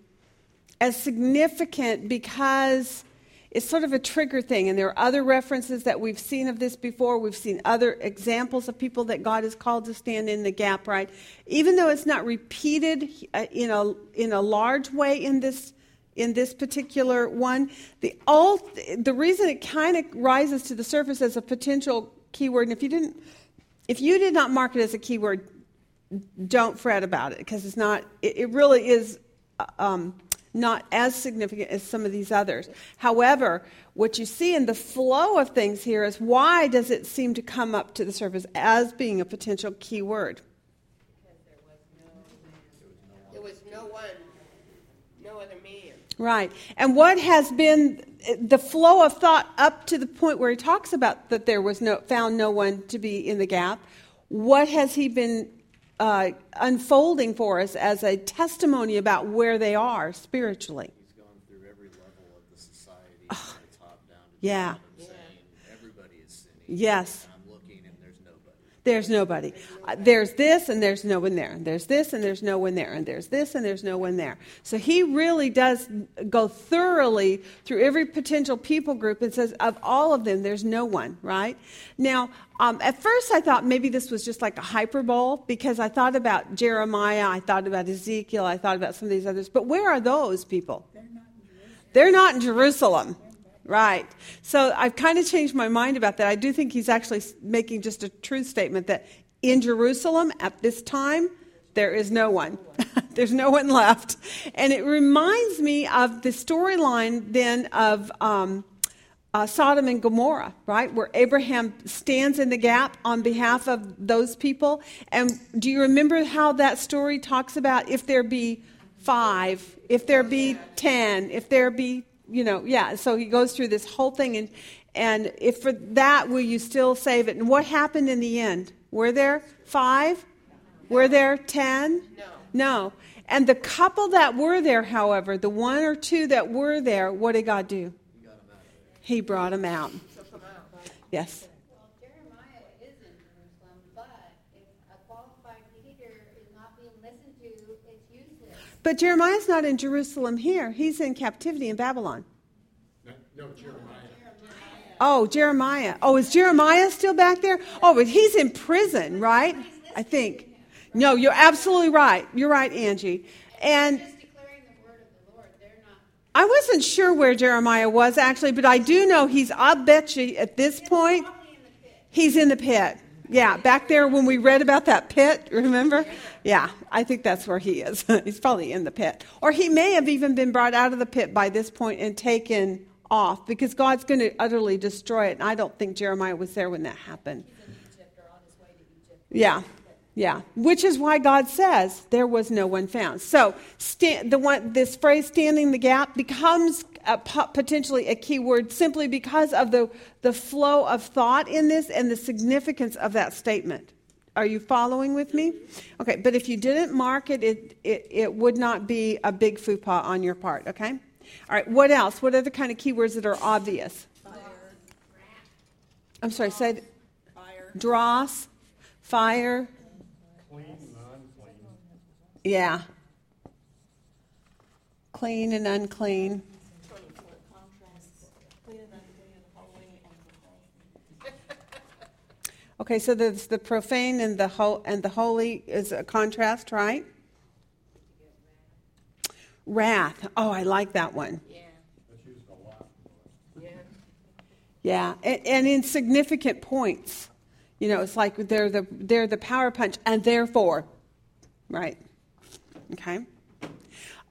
as significant because it's sort of a trigger thing. And there are other references that we've seen of this before. We've seen other examples of people that God has called to stand in the gap, right? Even though it's not repeated uh, in a, in a large way in this in this particular one. The all the reason it kind of rises to the surface as a potential keyword, and if you didn't, if you did not mark it as a keyword, don't fret about it because it's not. It, it really is. uh, Um, not as significant as some of these others. However, what you see in the flow of things here is why does it seem to come up to the surface as being a potential keyword? There was no one, no other man. Right. And what has been the flow of thought up to the point where he talks about that there was no found no one to be in the gap? What has he been uh, unfolding for us as a testimony about where they are spiritually? He's gone through every level of the society, from the top down to the Yeah. saying everybody is sinning. Yes. And I'm looking, and there's nobody. There's nobody. Uh, there's this and there's no one there. There's this and there's no one there. And there's this and there's no one there. So he really does go thoroughly through every potential people group and says, of all of them, there's no one, right? Now, um, at first I thought maybe this was just like a hyperbole because I thought about Jeremiah, I thought about Ezekiel, I thought about some of these others. But where are those people? They're not in Jerusalem. Right. So I've kind of changed my mind about that. I do think he's actually making just a truth statement that in Jerusalem at this time, there is no one. There's no one left. And it reminds me of the storyline then of um, uh, Sodom and Gomorrah, right? Where Abraham stands in the gap on behalf of those people. And do you remember how that story talks about if there be five, if there be ten, if there be, you know, yeah. So he goes through this whole thing, and and if for that will you still save it? And what happened in the end? Were there five? Were there ten? No. No. And the couple that were there, however, the one or two that were there, what did God do? He brought them out. Yes. Well, Jeremiah is in Jerusalem, but if a qualified leader is not being listened to, it's useless. But Jeremiah's not in Jerusalem here. He's in captivity in Babylon. No, no, Jeremiah. Oh, Jeremiah. Oh, is Jeremiah still back there? Oh, but he's in prison, right? I think. No, you're absolutely right. You're right, Angie. And Just declaring the word of the Lord, they're not. I wasn't sure where Jeremiah was actually, but I do know he's, I bet you at this point, Probably in the pit. he's in the pit. Yeah, back there when we read about that pit, remember? Yeah, I think that's where he is. he's probably in the pit. Or he may have even been brought out of the pit by this point and taken off because God's going to utterly destroy it. And I don't think Jeremiah was there when that happened. Yeah. Yeah, which is why God says there was no one found. So the one, this phrase "standing the gap" becomes a, potentially a key word simply because of the the flow of thought in this and the significance of that statement. Are you following with me? Okay, but if you didn't mark it, it, it, it would not be a big faux pas on your part. Okay. All right. What else? What other kind of keywords that are obvious? Fire, I'm sorry. Say fire. dross, fire. Clean, non-clean. Yeah. Clean and unclean. Okay, so there's the profane and the ho- and the holy is a contrast, right? Wrath. Oh, I like that one. Yeah. Yeah, and, and in significant points. You know, it's like they're the they're the power punch, and therefore, right? Okay.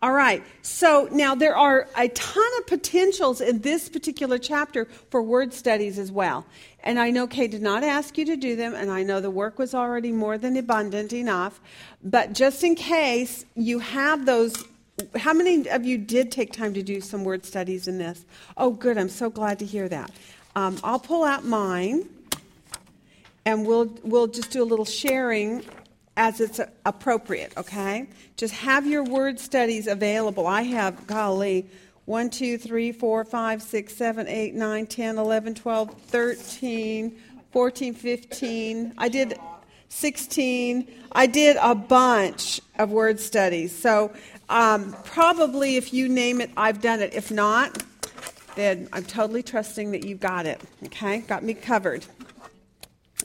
All right. So now there are a ton of potentials in this particular chapter for word studies as well. And I know Kay did not ask you to do them, and I know the work was already more than abundant enough. But just in case you have those, how many of you did take time to do some word studies in this? Oh, good. I'm so glad to hear that. Um, I'll pull out mine, and we'll we'll just do a little sharing as it's appropriate, okay? Just have your word studies available. I have, golly, 1, 2, 3, 4, 5, 6, 7, 8, 9, 10, 11, 12, 13, 14, 15. I did 16. I did a bunch of word studies. So um, probably if you name it, I've done it. If not, then I'm totally trusting that you've got it, okay? Got me covered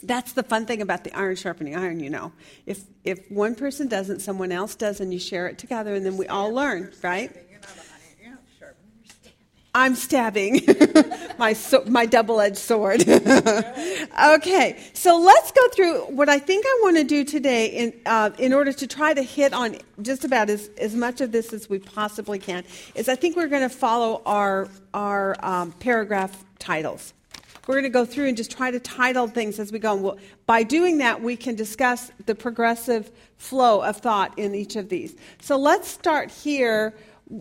that's the fun thing about the iron sharpening iron, you know. If if one person doesn't, someone else does, and you share it together, and then we all learn, right? You're not a, you're not sharp. I'm stabbing my so, my double-edged sword. okay, so let's go through what I think I want to do today in uh, in order to try to hit on just about as, as much of this as we possibly can. Is I think we're going to follow our our um, paragraph titles. We're going to go through and just try to title things as we go. We'll, by doing that, we can discuss the progressive flow of thought in each of these. So let's start here.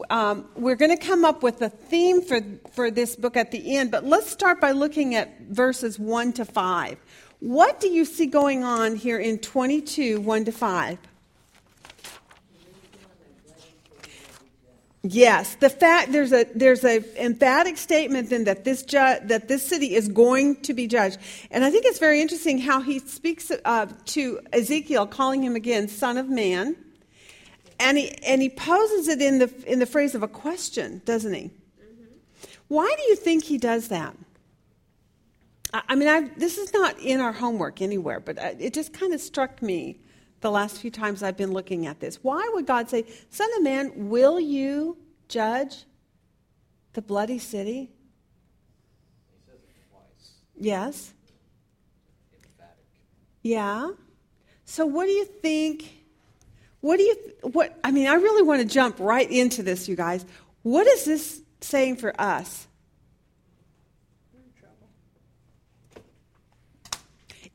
Um, we're going to come up with a theme for, for this book at the end, but let's start by looking at verses 1 to 5. What do you see going on here in 22, 1 to 5? Yes, the fact there's a there's a emphatic statement then that this ju- that this city is going to be judged, and I think it's very interesting how he speaks uh, to Ezekiel, calling him again son of man, and he and he poses it in the in the phrase of a question, doesn't he? Mm-hmm. Why do you think he does that? I, I mean, I, this is not in our homework anywhere, but uh, it just kind of struck me the last few times I've been looking at this. Why would God say, Son of man, will you judge the bloody city? He says it twice, Yes. emphatic. Yeah. So what do you think? What do you, what, I mean, I really want to jump right into this, you guys. What is this saying for us?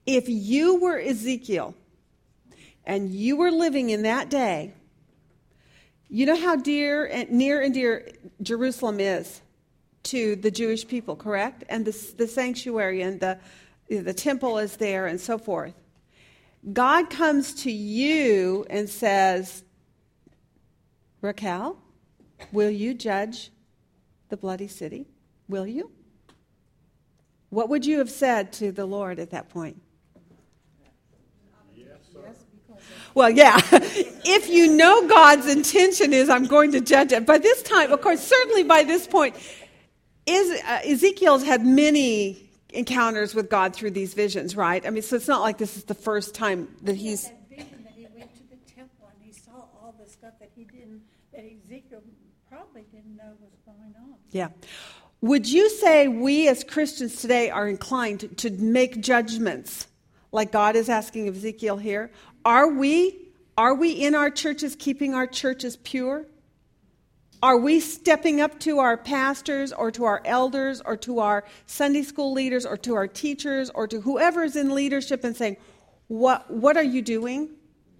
If you were Ezekiel and you were living in that day, you know how dear and near and dear Jerusalem is to the Jewish people, correct? And the, the sanctuary and the, the temple is there and so forth. God comes to you and says, Raquel, will you judge the bloody city? Will you? What would you have said to the Lord at that point? Well, yeah. if you know God's intention is, I'm going to judge it. By this time, of course, certainly by this point, uh, Ezekiel's had many encounters with God through these visions, right? I mean, so it's not like this is the first time that he's. That vision that he went to the temple and he saw all the stuff that he didn't, that Ezekiel probably didn't know was going on. Yeah. Would you say we as Christians today are inclined to, to make judgments like God is asking of Ezekiel here? Are we are we in our churches keeping our churches pure? Are we stepping up to our pastors or to our elders or to our Sunday school leaders or to our teachers or to whoever is in leadership and saying, What, what are you doing?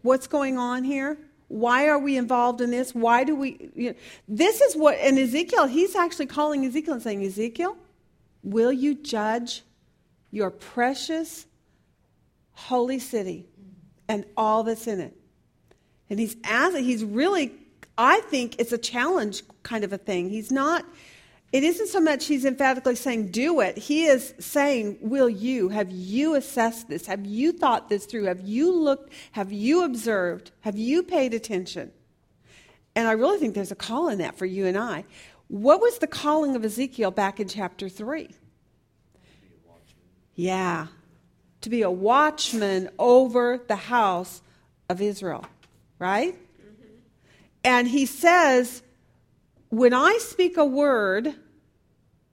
What's going on here? Why are we involved in this? Why do we? You know, this is what, and Ezekiel, he's actually calling Ezekiel and saying, Ezekiel, will you judge your precious holy city and all that's in it? And he's asking, he's really, I think it's a challenge kind of a thing. He's not, it isn't so much he's emphatically saying, do it. He is saying, will you? Have you assessed this? Have you thought this through? Have you looked? Have you observed? Have you paid attention? And I really think there's a call in that for you and I. What was the calling of Ezekiel back in chapter 3? Yeah, to be a watchman over the house of Israel, right? And he says, when I speak a word,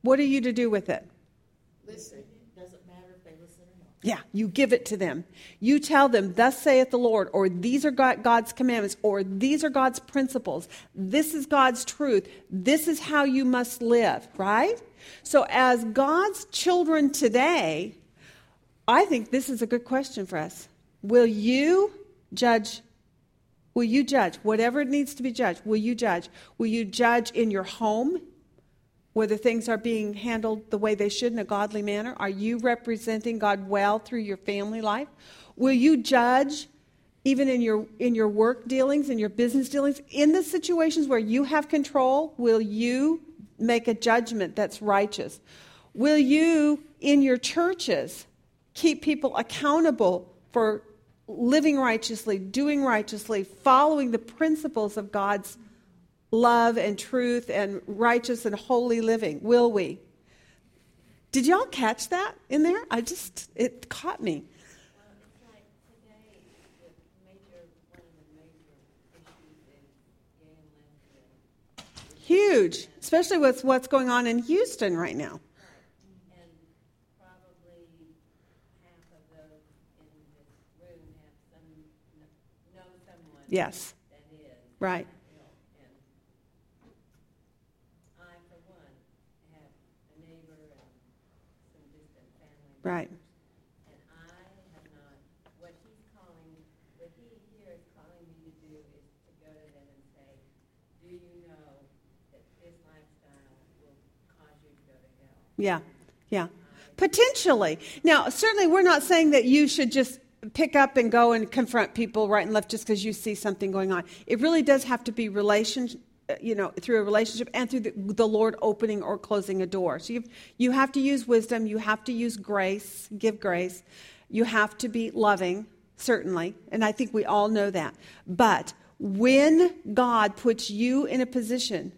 what are you to do with it? Listen. Doesn't matter if they listen or not. Yeah, you give it to them. You tell them, Thus saith the Lord, or these are God's commandments, or these are God's principles. This is God's truth. This is how you must live, right? So, as God's children today, I think this is a good question for us. Will you judge? Will you judge? Whatever needs to be judged, will you judge? Will you judge in your home? whether things are being handled the way they should in a godly manner? Are you representing God well through your family life? Will you judge even in your in your work dealings in your business dealings in the situations where you have control? Will you make a judgment that's righteous? Will you in your churches keep people accountable for living righteously, doing righteously, following the principles of God's love and truth and righteous and holy living? Will we? Did y'all catch that in there? I just, it caught me. Huge, especially with what's going on in Houston right now. And probably half of those in this room have some, know someone Yes, that is. right. ill. And I, for one, have a neighbor and some family. Right. members. And I have not, what he's calling, what he here is calling me to do is to go to them and say, do you know that this lifestyle will cause you to go to hell? Yeah, yeah. Potentially. Now, certainly, we're not saying that you should just pick up and go and confront people right and left just because you see something going on. It really does have to be relation, uh, you know, through a relationship and through the, the Lord opening or closing a door. So you you have to use wisdom. You have to use grace. Give grace. You have to be loving, certainly, and I think we all know that. But when God puts you in a position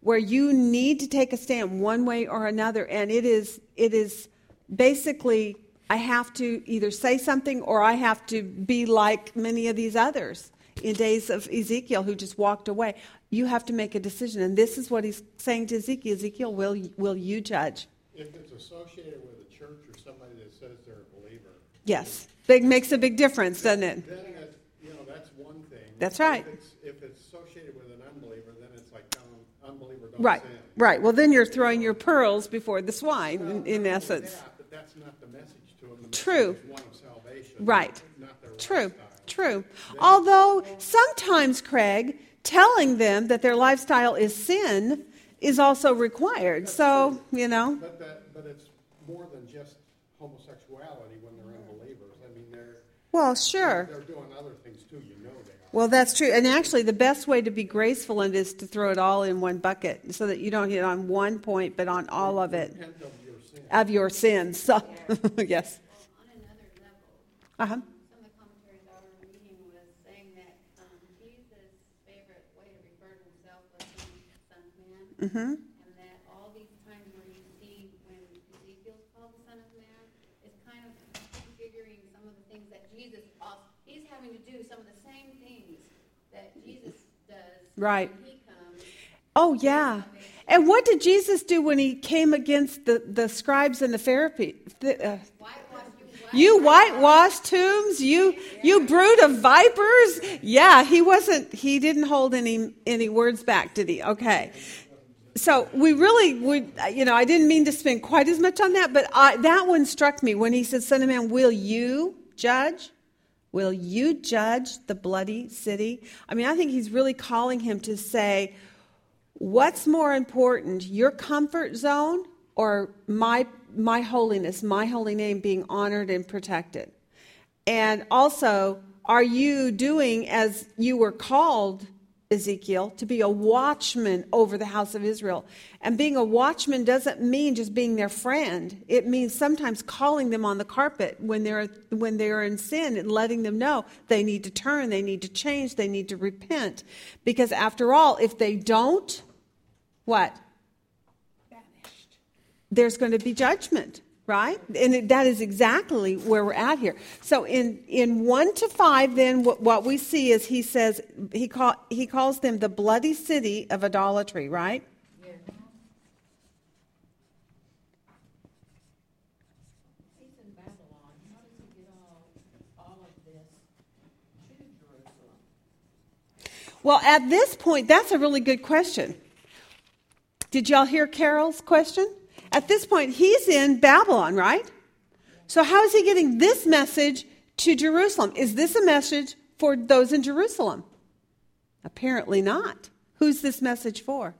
where you need to take a stand one way or another and it is it is basically i have to either say something or i have to be like many of these others in days of ezekiel who just walked away you have to make a decision and this is what he's saying to ezekiel ezekiel will, will you judge If it's associated with a church or somebody that says they're a believer, yes it makes a big difference doesn't it then that's, you know, that's one thing. That's right. If it's, if it's associated with an unbeliever, then it's like telling unbeliever don't right sin. right well then you're throwing your pearls before the swine in, in essence Yeah, but that's not the message to them. The True. message is one of salvation. Right. True, true. Although sometimes, Craig, telling them that their lifestyle is sin is also required. So, you know, But that, but it's more than just homosexuality when they're unbelievers. I mean, they're, well, sure. they're doing other things too, you know they are. Well, that's true. And actually, the best way to be graceful in it is to throw it all in one bucket so that you don't hit on one point, but on all of it of your sin. of your sins. So, yes. On another Uh huh. some of the commentaries I was reading saying that um, Jesus' favorite way to refer to himself was Son of Man. Mm-hmm. And that all these times where you see when Ezekiel's called the Son of Man, it's kind of prefiguring some of the things that Jesus, also, he's having to do some of the same things that Jesus does Right. when he comes. Oh, yeah. And what did Jesus do when he came against the, the scribes and the Pharisees? The, uh, You whitewashed tombs, you you brood of vipers. Yeah, he wasn't he didn't hold any any words back, did he? Okay. So we really would you know, I didn't mean to spend quite as much on that, but I, that one struck me when he said, "Son of man, will you judge?" Will you judge the bloody city? I mean, I think he's really calling him to say, what's more important, your comfort zone or my, my holiness, my holy name being honored and protected? And also, are you doing as you were called Ezekiel, to be a watchman over the house of Israel. And being a watchman doesn't mean just being their friend. It means sometimes calling them on the carpet when they're when they're in sin and letting them know they need to turn, they need to change, they need to repent. Because after all, if they don't, what? There's going to be judgment right? And that is exactly where we're at here. So in, in 1 to 5, then what, what we see is he says, he, call, he calls them the bloody city of idolatry, right? Well, at this point, that's a really good question. Did y'all hear Carol's question? At this point, he's in Babylon, right? So, how is he getting this message to Jerusalem? Is this a message for those in Jerusalem? Apparently not. Who's this message for?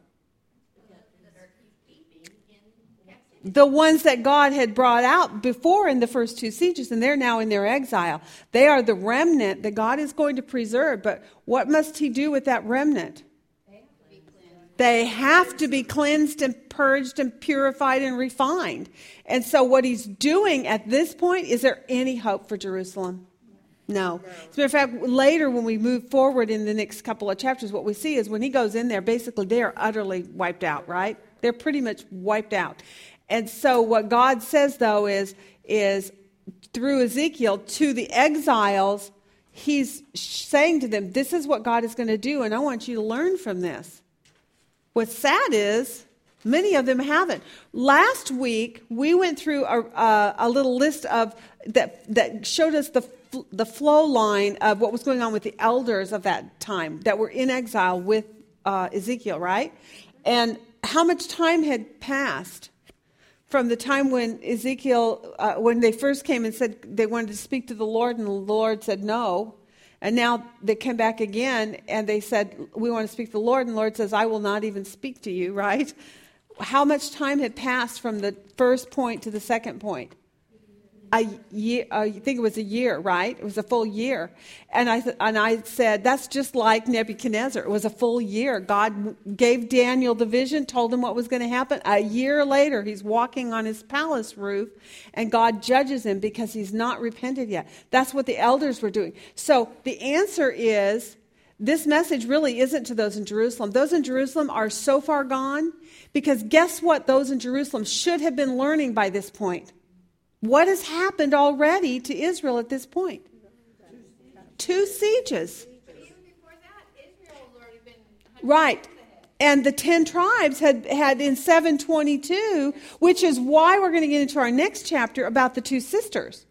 The ones that God had brought out before in the first two sieges, and they're now in their exile. They are the remnant that God is going to preserve. But what must He do with that remnant? They have to be cleansed and purged and purified and refined. And so, what he's doing at this point, is there any hope for Jerusalem? No. As a matter of fact, later when we move forward in the next couple of chapters, what we see is when he goes in there, basically they are utterly wiped out, right? They're pretty much wiped out. And so what God says though is is through Ezekiel to the exiles, he's saying to them, This is what God is going to do, and I want you to learn from this. What's sad is many of them haven't. Last week we went through a, a, a little list of that that showed us the the flow line of what was going on with the elders of that time that were in exile with uh, Ezekiel, right? And how much time had passed from the time when Ezekiel, uh, when they first came and said they wanted to speak to the Lord, and the Lord said no. And now they came back again and they said, We want to speak to the Lord. And the Lord says, I will not even speak to you, right? How much time had passed from the first point to the second point? A year, I think it was a year, right? It was a full year. And I, and I said, that's just like Nebuchadnezzar. It was a full year. God gave Daniel the vision, told him what was going to happen. A year later, he's walking on his palace roof, and God judges him because he's not repented yet. That's what the elders were doing. So the answer is this message really isn't to those in Jerusalem. Those in Jerusalem are so far gone because guess what? Those in Jerusalem should have been learning by this point what has happened already to Israel at this point? Two sieges. Right. And the 10 tribes had, had in 722, which is why we're going to get into our next chapter about the two sisters.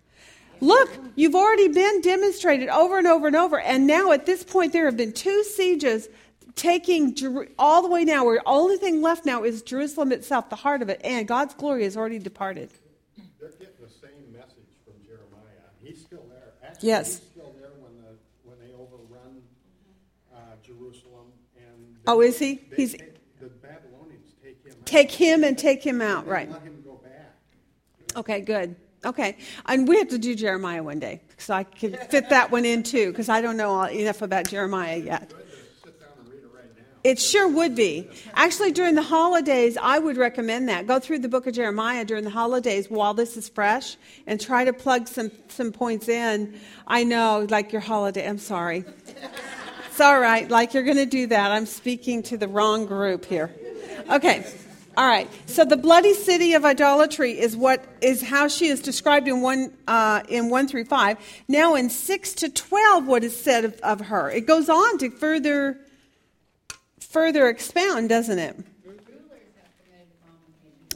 Look, you've already been demonstrated over and over and over. And now at this point, there have been two sieges taking all the way now, where the only thing left now is Jerusalem itself, the heart of it. And God's glory has already departed. Yes. Still there when the, when they overrun uh, Jerusalem and. Oh, is he? they He's- take- The Babylonians take him out. Him and take him out, They right. Let him go back. Okay, good. Okay. And we have to do Jeremiah one day, so I can fit that one in too, because I don't know enough about Jeremiah yet. Good to sit down and read it sure would be. Actually, during the holidays, I would recommend that. Go through the book of Jeremiah during the holidays while this is fresh and try to plug some, some points in. I know, like your holiday. I'm sorry. It's all right. Like you're going to do that. I'm speaking to the wrong group here. Okay. All right. So the bloody city of idolatry is what is how she is described in one uh, in one through five. Now in six to twelve, what is said of, of her? It goes on to further further expound, doesn't it?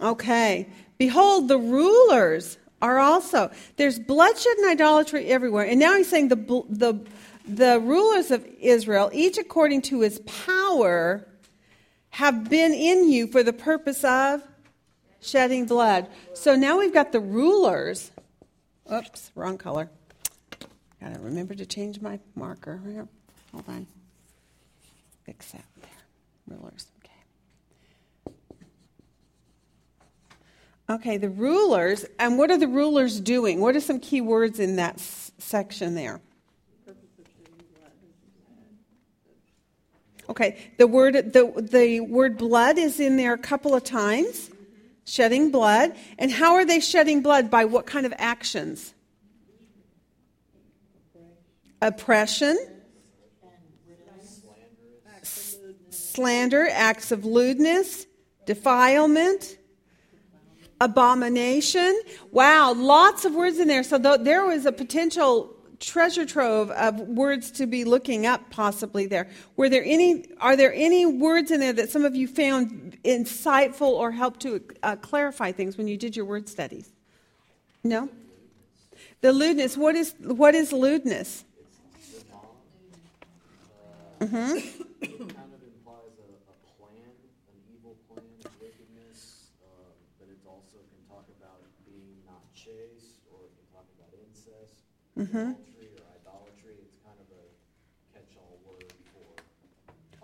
Okay. Behold, the rulers are also. There's bloodshed and idolatry everywhere. And now he's saying the, the, the rulers of Israel, each according to his power, have been in you for the purpose of shedding blood. So now we've got the rulers. Oops, wrong color. Got Gotta remember to change my marker. Hold on. Fix that. Rulers. Okay. Okay, the rulers. And what are the rulers doing? What are some key words in that s- section there? Okay, the word the the word blood is in there a couple of times. Shedding blood. And how are they shedding blood? By what kind of actions? Oppression. S- Slander, acts of lewdness, defilement, abomination. Wow, lots of words in there. So th- there was a potential treasure trove of words to be looking up possibly there. Were there any are there any words in there that some of you found insightful or helped to uh, clarify things when you did your word studies? No? The lewdness, what is what is lewdness? Mhm. kind of implies a, a plan, an evil plan of wickedness, um, but it also can talk about being not chaste, or it can talk about incest, adultery, or idolatry. It's kind of a catch-all word for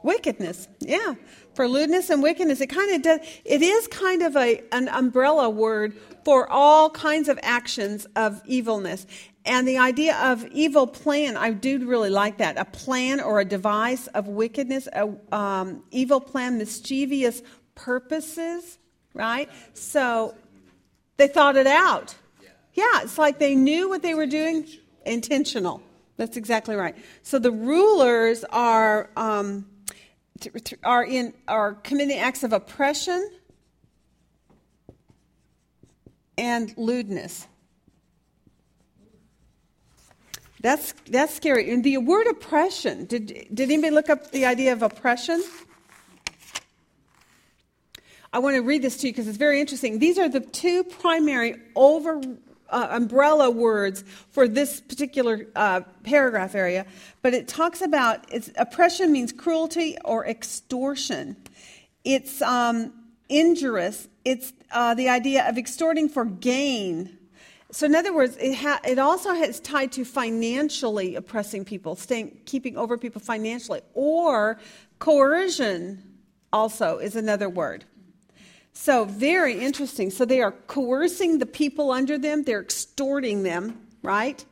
Wickedness, yeah. For lewdness and wickedness, it kind of does. It is kind of a an umbrella word for all kinds of actions of evilness. And the idea of evil plan, I do really like that. A plan or a device of wickedness, a um, evil plan, mischievous purposes, right? So they thought it out. Yeah, it's like they knew what they were doing. Intentional. That's exactly right. So the rulers are um, are in are committing acts of oppression and lewdness. That's that's scary. And the word oppression. Did did anybody look up the idea of oppression? I want to read this to you because it's very interesting. These are the two primary over uh, umbrella words for this particular uh, paragraph area, but it talks about oppression means cruelty or extortion. It's um, injurious. It's uh, the idea of extorting for gain. So, in other words, it, ha- it also is tied to financially oppressing people, staying, keeping over people financially, or coercion. Also, is another word. So, very interesting. So, they are coercing the people under them, they're extorting them, right?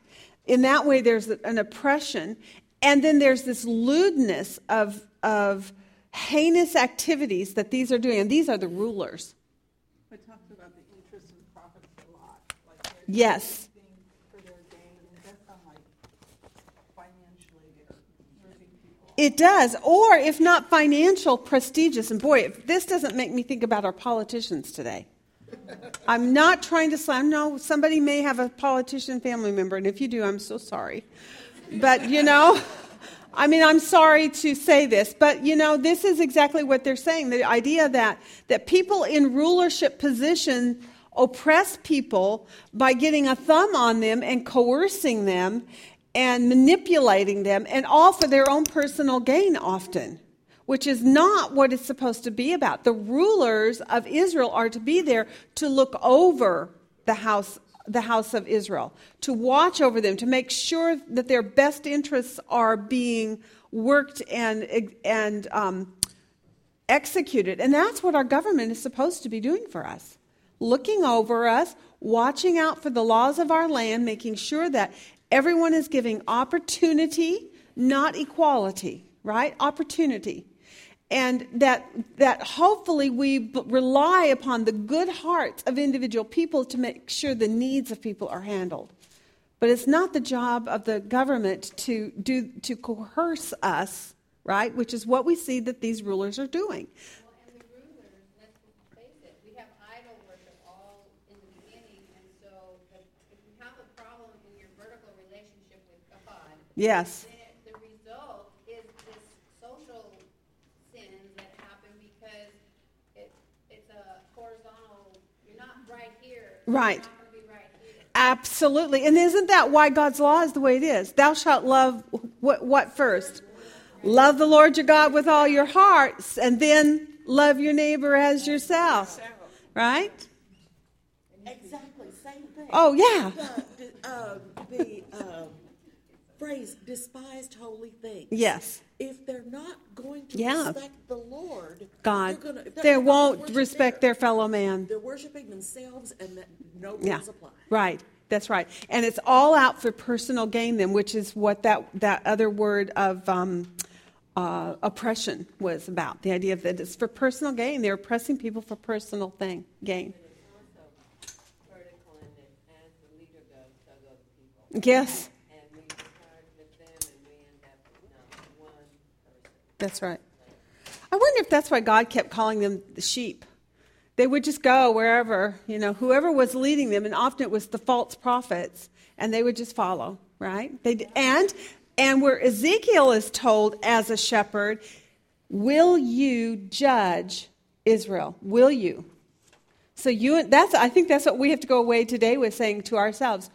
In that way, there's an oppression. And then there's this lewdness of, of heinous activities that these are doing. And these are the rulers. It talks about the interest and profits a lot, like Yes. doing things for their gain, and that sound like financially they're hurting people. It does. Or if not financial, prestigious. And boy, if this doesn't make me think about our politicians today. I'm not trying to slam. No, somebody may have a politician family member, and if you do, I'm so sorry. But, you know, I mean, I'm sorry to say this, but, you know, this is exactly what they're saying. The idea that, that people in rulership position oppress people by getting a thumb on them and coercing them and manipulating them, and all for their own personal gain often, which is not what it's supposed to be about. The rulers of Israel are to be there to look over the house the house of Israel, to watch over them, to make sure that their best interests are being worked and and um, executed. And that's what our government is supposed to be doing for us looking over us, watching out for the laws of our land, making sure that everyone is giving opportunity, not equality, right? Opportunity. And that, that hopefully we b- rely upon the good hearts of individual people to make sure the needs of people are handled. But it's not the job of the government to, do, to coerce us, right? Which is what we see that these rulers are doing. Well, and the rulers, let's face it, we have idol worship all in the beginning, and so if if you have a problem in your vertical relationship with God, Yes. then the result is this social sins that happen because it, it's a horizontal, you're not right here. Right. You're not gonna be right here. Absolutely. And isn't that why God's law is the way it is? Thou shalt love what, what first? Love the Lord your God with all your hearts, and then love your neighbor as yourself. Right? Exactly, same thing. Oh, yeah. The, the, uh, the, uh, phrase, despised holy things. Yes. If they're not going to Yeah. respect the Lord, God, they're gonna, they they're won't respect their fellow man. They're worshiping themselves, and that no Yeah, rules apply. right. That's right. And it's all out for personal gain, then, which is what that, that other word of um, uh, oppression was about. The idea that it's for personal gain. They're oppressing people for personal thing gain. But that's right. I wonder if that's why God kept calling them the sheep. They would just go wherever, you know, whoever was leading them, and often it was the false prophets, and they would just follow, right? They and and where Ezekiel is told as a shepherd, "Will you judge Israel? Will you?" So you that's I think that's what we have to go away today with saying to ourselves,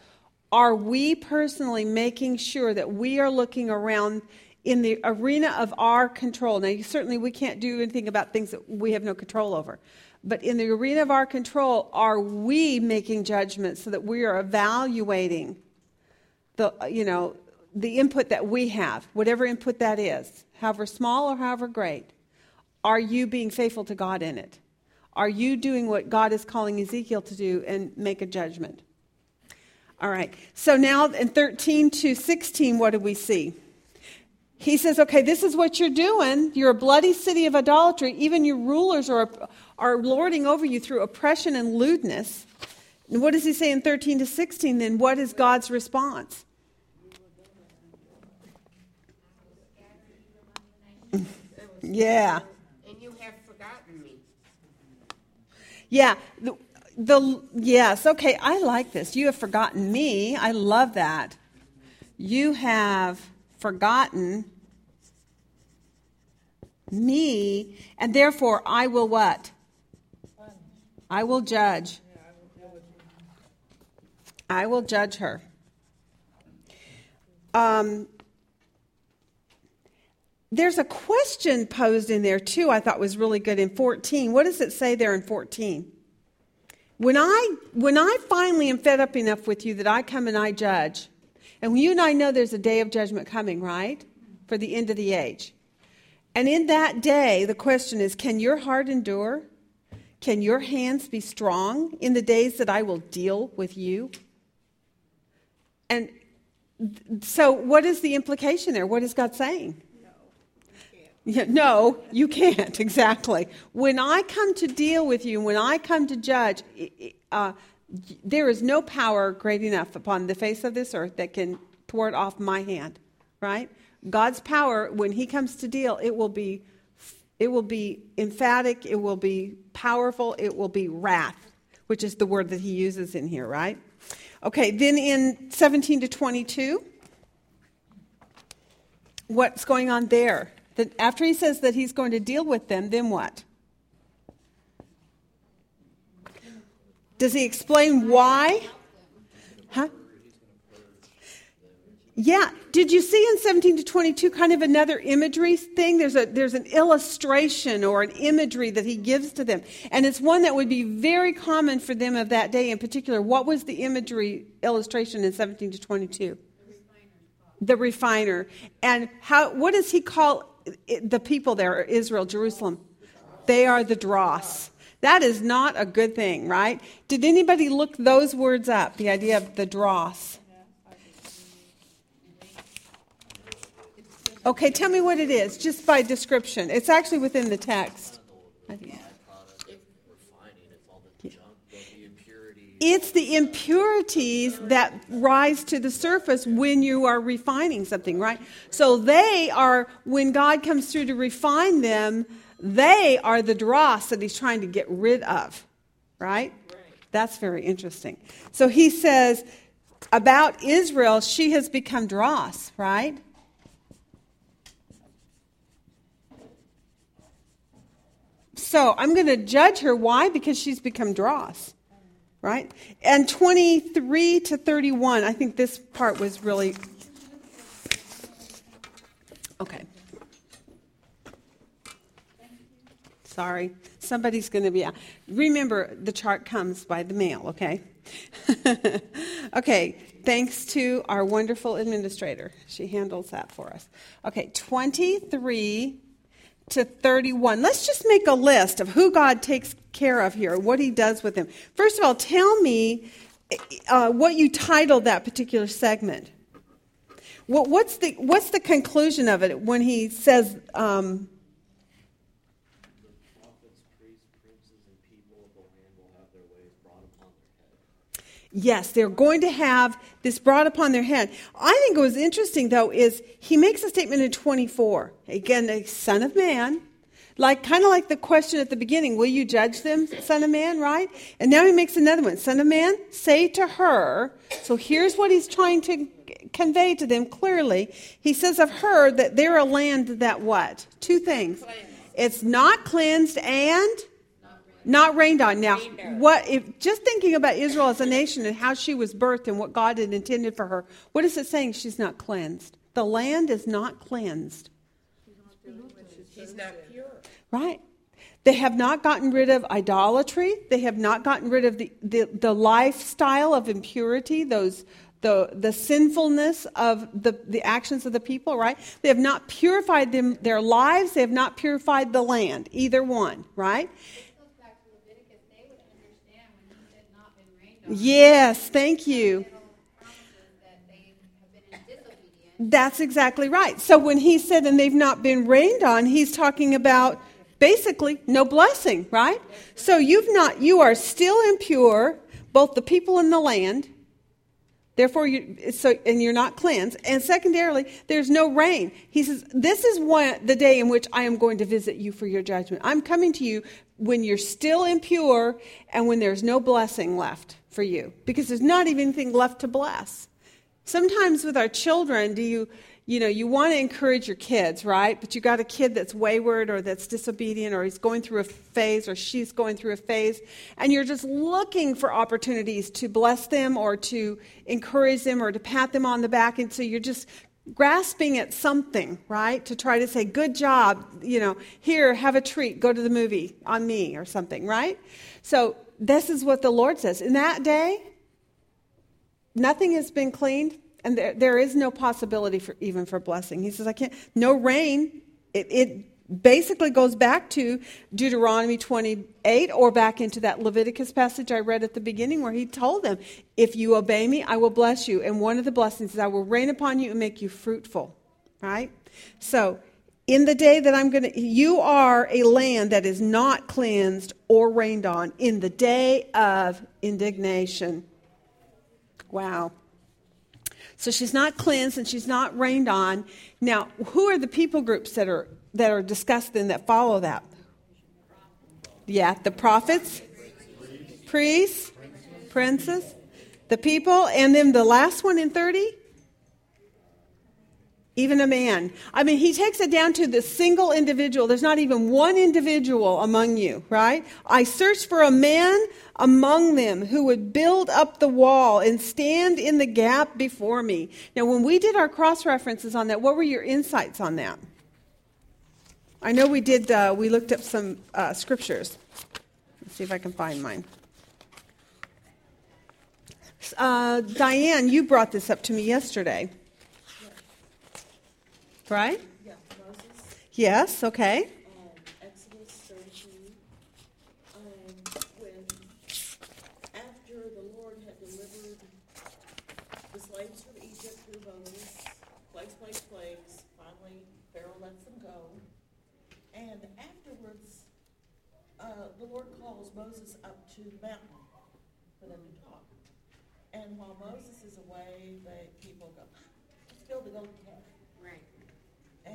are we personally making sure that we are looking around in the arena of our control? Now, certainly we can't do anything about things that we have no control over. But in the arena of our control, are we making judgments so that we are evaluating the you know the input that we have, whatever input that is, however small or however great? Are you being faithful to God in it? Are you doing what God is calling Ezekiel to do and make a judgment? All right. So now in 13 to 16, what do we see? He says, okay, this is what you're doing. You're a bloody city of idolatry. Even your rulers are, are lording over you through oppression and lewdness. And what does he say in 13 to 16 then? What is God's response? Yeah. And you have forgotten me. Yeah. The, the yes, okay, I like this. You have forgotten me. I love that. You have forgotten me, and therefore I will what? I will judge. I will judge her. Um, there's a question posed in there too, I thought was really good in 14. What does it say there in 14? When I, when I finally am fed up enough with you that I come and I judge, and you and I know there's a day of judgment coming, right? For the end of the age. And in that day, the question is can your heart endure? Can your hands be strong in the days that I will deal with you? And so, what is the implication there? What is God saying? Yeah, no, you can't, exactly. When I come to deal with you, when I come to judge, uh, there is no power great enough upon the face of this earth that can thwart off my hand, right? God's power, when He comes to deal, it will be, it will be emphatic, it will be powerful, it will be wrath, which is the word that He uses in here, right? Okay, then in 17 to 22, what's going on there? That after he says that he's going to deal with them, then what? Does he explain why? Huh? Yeah. Did you see in 17 to 22 kind of another imagery thing? There's, a, there's an illustration or an imagery that he gives to them. And it's one that would be very common for them of that day in particular. What was the imagery illustration in 17 to 22? The refiner. And how, what does he call eh, the people there, Israel, Jerusalem? They are the dross. That is not a good thing, right? Did anybody look those words up, the idea of the dross? Okay, tell me what it is, just by description. It's actually within the text. It's the impurities that rise to the surface when you are refining something, right? So they are, when God comes through to refine them, they are the dross that he's trying to get rid of, right? That's very interesting. So he says about Israel, she has become dross, right? So I'm going to judge her. Why? Because she's become dross. Right? And 23 to 31, I think this part was really. Okay. Sorry. Somebody's going to be out. Remember, the chart comes by the mail, okay? okay. thanks to our wonderful administrator. She handles that for us. Okay, 23 to 31. Let's just make a list of who God takes care of here, what he does with them. First of all, tell me uh, what you titled that particular segment. What, what's, the, what's the conclusion of it when he says, um, The prophets, priests, princes, and people of the land will have their ways brought upon their head. Yes, they're going to have this brought upon their head. I think it was interesting, though, is he makes a statement in 24. Again, the Son of Man, like kind of like the question at the beginning, will you judge them, Son of Man, right? And now he makes another one. Son of Man, say to her. So here's what he's trying to convey to them clearly. He says of her that they're a land that what? Two things. It's not cleansed and not rained on. Now, what if just thinking about Israel as a nation and how she was birthed and what God had intended for her, what is it saying? She's not cleansed. The land is not cleansed. He's not pure. Right. They have not gotten rid of idolatry. They have not gotten rid of the, the, the lifestyle of impurity, those the, the sinfulness of the, the actions of the people, right? They have not purified them, their lives. They have not purified the land, either one, right? This goes back to Leviticus, they would understand when he said not been rained on. Yes, thank you. That's exactly right. So when he said, and they've not been rained on, he's talking about basically no blessing, right? So you've not, you are still impure, both the people and the land. Therefore, you, so, and you're not cleansed. And secondarily, there's no rain. He says, This is one, the day in which I am going to visit you for your judgment. I'm coming to you when you're still impure and when there's no blessing left for you, because there's not even anything left to bless. Sometimes with our children, do you, you know, you want to encourage your kids, right? But you got a kid that's wayward or that's disobedient or he's going through a phase or she's going through a phase, and you're just looking for opportunities to bless them or to encourage them or to pat them on the back. And so you're just grasping at something, right? To try to say, good job, you know, here, have a treat, go to the movie on me or something, right? So this is what the Lord says. In that day, nothing has been cleaned and there, there is no possibility for even for blessing. He says i can't no rain. It, it basically goes back to deuteronomy 28 or back into that leviticus passage i read at the beginning where he told them if you obey me i will bless you. And one of the blessings is i will rain upon you and make you fruitful. Right? So in the day that i'm going to you are a land that is not cleansed or rained on in the day of indignation. Wow so she's not cleansed and she's not rained on. Now, who are the people groups that are that are discussed and that follow that? Yeah, the prophets, priests, princes, the people, and then the last one in 30? Even a man. I mean, he takes it down to the single individual. There's not even one individual among you, right? I searched for a man among them who would build up the wall and stand in the gap before me. Now, when we did our cross references on that, what were your insights on that? I know we did, uh, we looked up some uh, scriptures. Let's see if I can find mine. Uh, Diane, you brought this up to me yesterday. Right? Yeah, Moses, Yes, okay. um, Exodus thirty-two, um, when, after the Lord had delivered the slaves from Egypt through Moses, plagues, plagues, plagues, finally Pharaoh lets them go. And afterwards, uh, the Lord calls Moses up to the mountain for them to talk. And while Moses is away, the people go, let's build a golden calf. Right.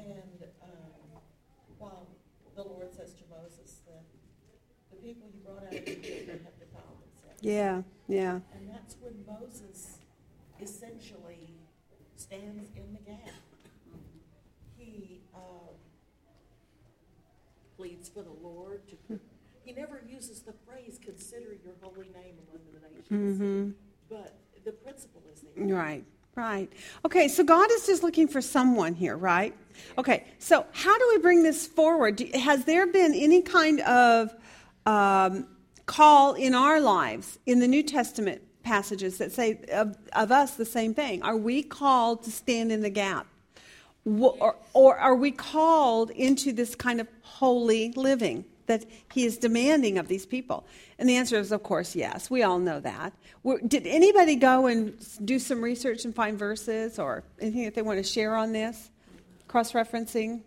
And um, while the Lord says to Moses that the people you brought out of Egypt have defiled themselves. Yeah, yeah. And that's when Moses essentially stands in the gap. He um, pleads for the Lord to. He never uses the phrase "consider your holy name among the nations," Mm-hmm. but the principle is there. Right, right. Okay, so God is just looking for someone here, right? Okay, so how do we bring this forward? Do- Has there been any kind of um, call in our lives in the New Testament passages that say of, of us the same thing. Are we called to stand in the gap? Or, or are we called into this kind of holy living that he is demanding of these people? And the answer is, of course, yes. We all know that. Did anybody go and do some research and find verses or anything that they want to share on this? Cross referencing?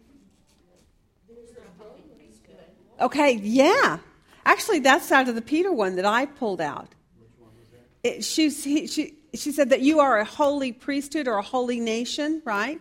Okay, yeah. Actually, that's out of the Peter one that I pulled out. It, she's, he, she, she said that you are a holy priesthood or a holy nation, right?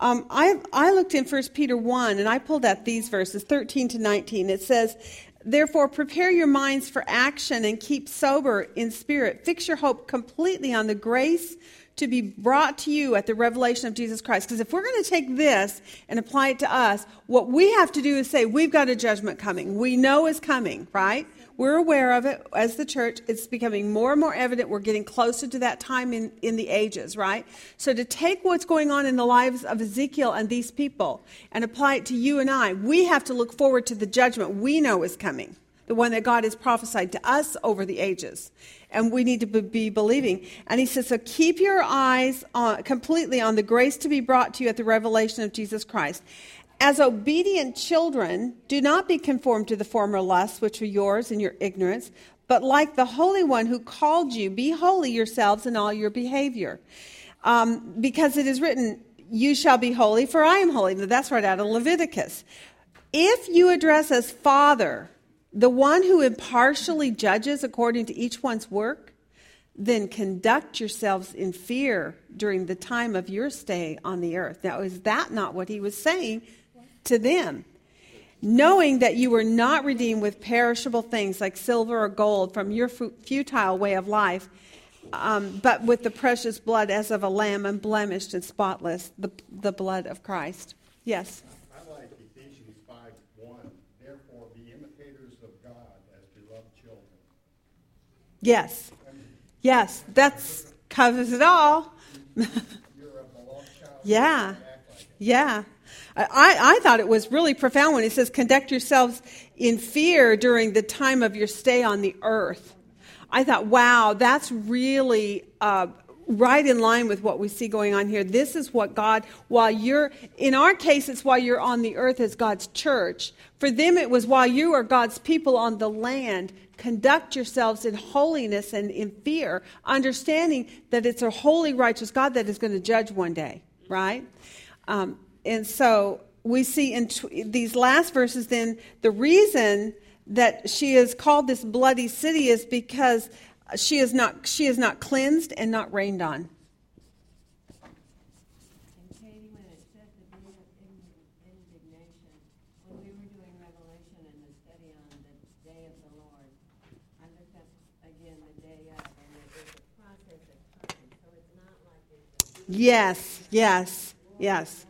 Um, I, I looked in 1 Peter 1 and I pulled out these verses, 13 to 19. It says, Therefore, prepare your minds for action and keep sober in spirit. Fix your hope completely on the grace to be brought to you at the revelation of Jesus Christ. Because if we're going to take this and apply it to us, what we have to do is say, we've got a judgment coming. We know is coming, right? We're aware of it as the church. It's becoming more and more evident. We're getting closer to that time in, in the ages, right? So to take what's going on in the lives of Ezekiel and these people and apply it to you and I, we have to look forward to the judgment we know is coming, the one that God has prophesied to us over the ages. And we need to be- be believing. And he says, so keep your eyes on, completely on the grace to be brought to you at the revelation of Jesus Christ. As obedient children, do not be conformed to the former lusts which were yours in your ignorance, but like the Holy One who called you, be holy yourselves in all your behavior. Um, because it is written, You shall be holy, for I am holy. That's right out of Leviticus. If you address as Father the one who impartially judges according to each one's work, then conduct yourselves in fear during the time of your stay on the earth. Now, is that not what he was saying to them? Knowing that you were not redeemed with perishable things like silver or gold from your futile way of life, um, but with the precious blood as of a lamb, unblemished and spotless, the, the blood of Christ. Yes. I like Ephesians five one, therefore be imitators of God as beloved children. Yes. Yes. That's covers it all. You're a beloved child. Yeah. Act like it. Yeah. I, I thought it was really profound when it says, conduct yourselves in fear during the time of your stay on the earth. I thought, wow, that's really uh, right in line with what we see going on here. This is what God, while you're, in our case, it's while you're on the earth as God's church. For them, it was while you are God's people on the land. Conduct yourselves in holiness and in fear, understanding that it's a holy, righteous God that is going to judge one day, right? Um, and so we see in these last verses then the reason that she is called this bloody city is because she is not she is not cleansed and not rained on. And Katie, when it said the day of in- indignation, when we were doing Revelation and the study on the day of the Lord, I looked up again the day of, and it was a process of time, so it's not like it's a Yes, yes, yes.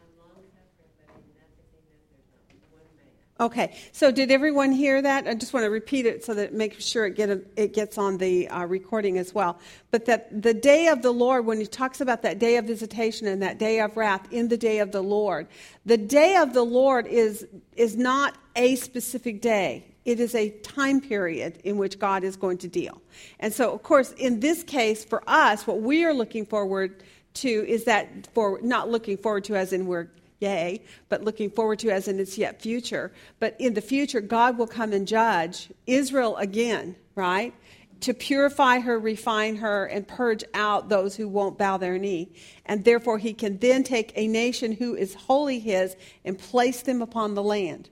I'm long suffering, but in nothing that there's not one man. Okay, so did everyone hear that? I just want to repeat it so that make sure it, get it gets on the uh, recording as well. But that the day of the Lord, when he talks about that day of visitation and that day of wrath in the day of the Lord, the day of the Lord is, is not a specific day. It is a time period in which God is going to deal. And so, of course, in this case, for us, what we are looking forward to is that, for not looking forward to as in we're yay, but looking forward to as in it's yet future. But in the future, God will come and judge Israel again, right? To purify her, refine her, and purge out those who won't bow their knee. And therefore, he can then take a nation who is wholly his and place them upon the land.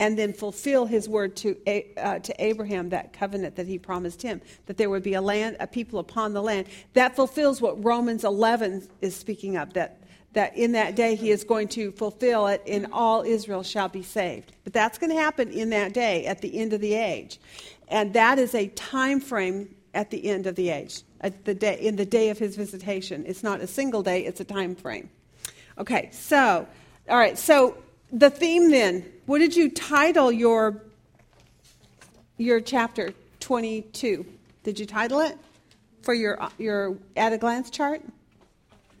And then fulfill his word to, uh, to Abraham, that covenant that he promised him, that there would be a land, a people upon the land. That fulfills what Romans 11 is speaking of, that that in that day he is going to fulfill it and all Israel shall be saved. But that's going to happen in that day at the end of the age. And that is a time frame at the end of the age, at the day in the day of his visitation. It's not a single day, it's a time frame. Okay, so all right, so the theme then, what did you title your your chapter 22? Did you title it for your your at a glance chart?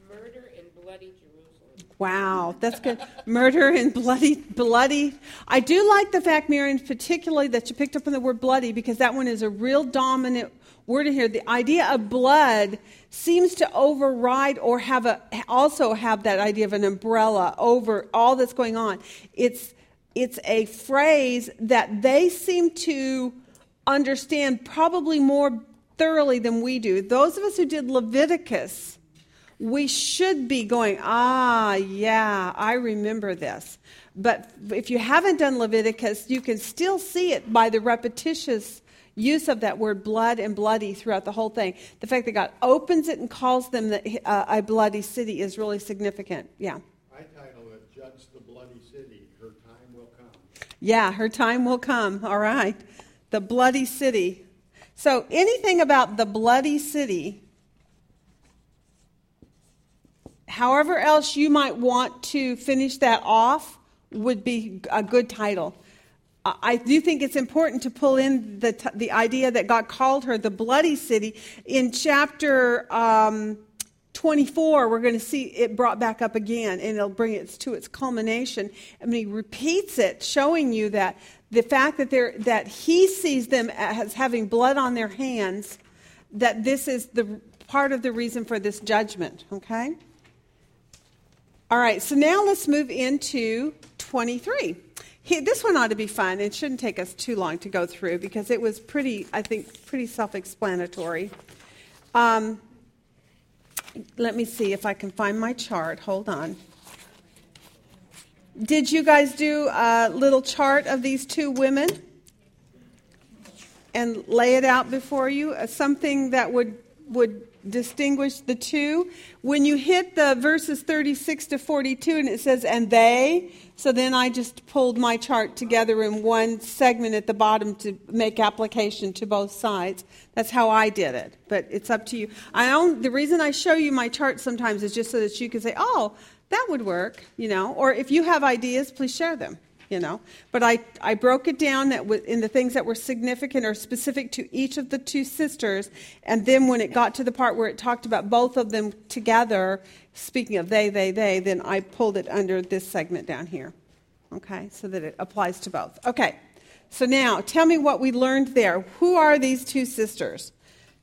Murder in bloody Jerusalem. Wow, that's good. Murder and bloody, bloody. I do like the fact, Marion, particularly that you picked up on the word bloody because that one is a real dominant word in here. The idea of blood seems to override or have a also have that idea of an umbrella over all that's going on. It's it's a phrase that they seem to understand probably more thoroughly than we do. Those of us who did Leviticus we should be going, ah, yeah, I remember this. But if you haven't done Leviticus, you can still see it by the repetitious use of that word blood and bloody throughout the whole thing. The fact that God opens it and calls them the, uh, a bloody city is really significant. Yeah. I title it Judge the Bloody City. Her time will come. Yeah, her time will come. All right. The bloody city. So anything about the bloody city however else you might want to finish that off would be a good title. I do think it's important to pull in the, t- the idea that God called her the bloody city. In chapter um, 24, we're going to see it brought back up again, and it'll bring it to its culmination. I mean, he repeats it, showing you that the fact that, they're, that he sees them as having blood on their hands, that this is the part of the reason for this judgment, okay? All right, so now let's move into 23. this one ought to be fun. It shouldn't take us too long to go through because it was pretty, I think, pretty self explanatory. Um, let me see if I can find my chart. Hold on. Did you guys do a little chart of these two women and lay it out before you? Uh, something that would would distinguish the two. When you hit the verses 36 to 42 and it says, and they, so then I just pulled my chart together in one segment at the bottom to make application to both sides. That's how I did it, but it's up to you. I don't, the reason I show you my chart sometimes is just so that you can say, oh, that would work, you know, or if you have ideas, please share them you know. But I, I broke it down that in the things that were significant or specific to each of the two sisters. And then when it got to the part where it talked about both of them together, speaking of they, they, they, then I pulled it under this segment down here. Okay, so that it applies to both. Okay, so now tell me what we learned there. Who are these two sisters?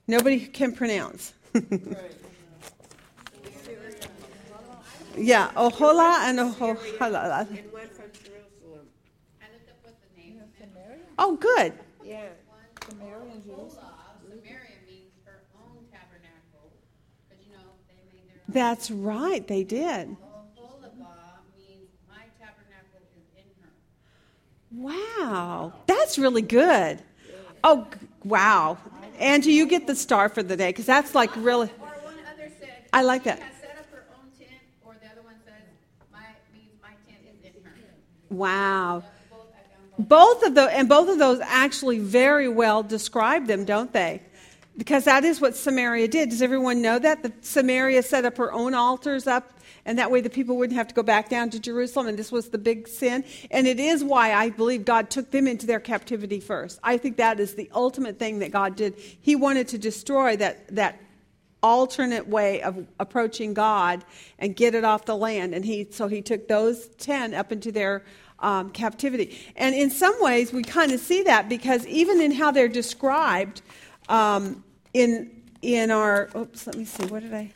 Nobody can pronounce. yeah, Ohola and Ohola. Oh, good. Yeah. Samaria means her own tabernacle, you know, they made their. That's right, they did. Wow, that's really good. Oh, wow. Angie, you get the star for the day because that's like really. Said. I like that. Wow. Both of those, and both of those actually very well describe them, don't they? Because that is what Samaria did. Does everyone know that? The Samaria set up her own altars up, and that way the people wouldn't have to go back down to Jerusalem, and this was the big sin. And it is why I believe God took them into their captivity first. I think that is the ultimate thing that God did. He wanted to destroy that, that alternate way of approaching God and get it off the land. And he, so he took those 10 up into their um, captivity. And in some ways, we kind of see that because even in how they're described um, in, in our, oops, let me see, what did I?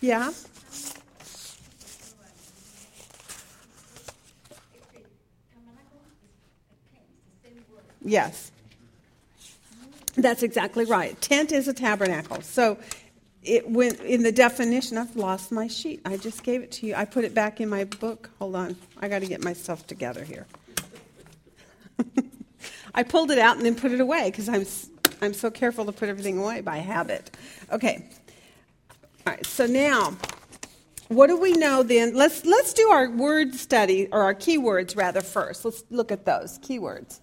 Yeah? Yes. That's exactly right. Tent is a tabernacle. So it went in the definition. I've lost my sheet. I just gave it to you. I put it back in my book. Hold on. I got to get myself together here. I pulled it out and then put it away because I'm I'm so careful to put everything away by habit. Okay. All right. So now, what do we know then? Let's let's do our word study or our keywords rather first. Let's look at those keywords.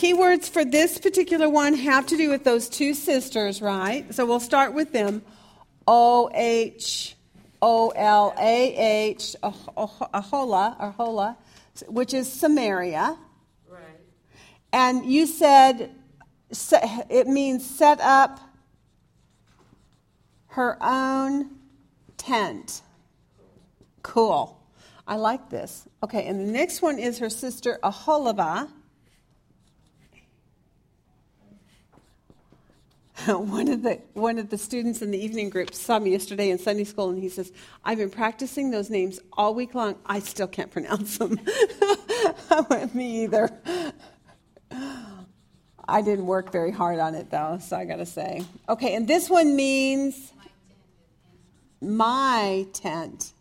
Keywords for this particular one have to do with those two sisters, right? So we'll start with them. O H O L A H, Ahola, or Hola, which is Samaria. Right. And you said it means set up her own tent. Cool. I like this. Okay, and the next one is her sister Aholibah. one of the one of the students in the evening group saw me yesterday in Sunday school, and he says, "I've been practicing those names all week long. I still can't pronounce them." I went, "Me either." I didn't work very hard on it though, so I got to say. Okay, and this one means my tent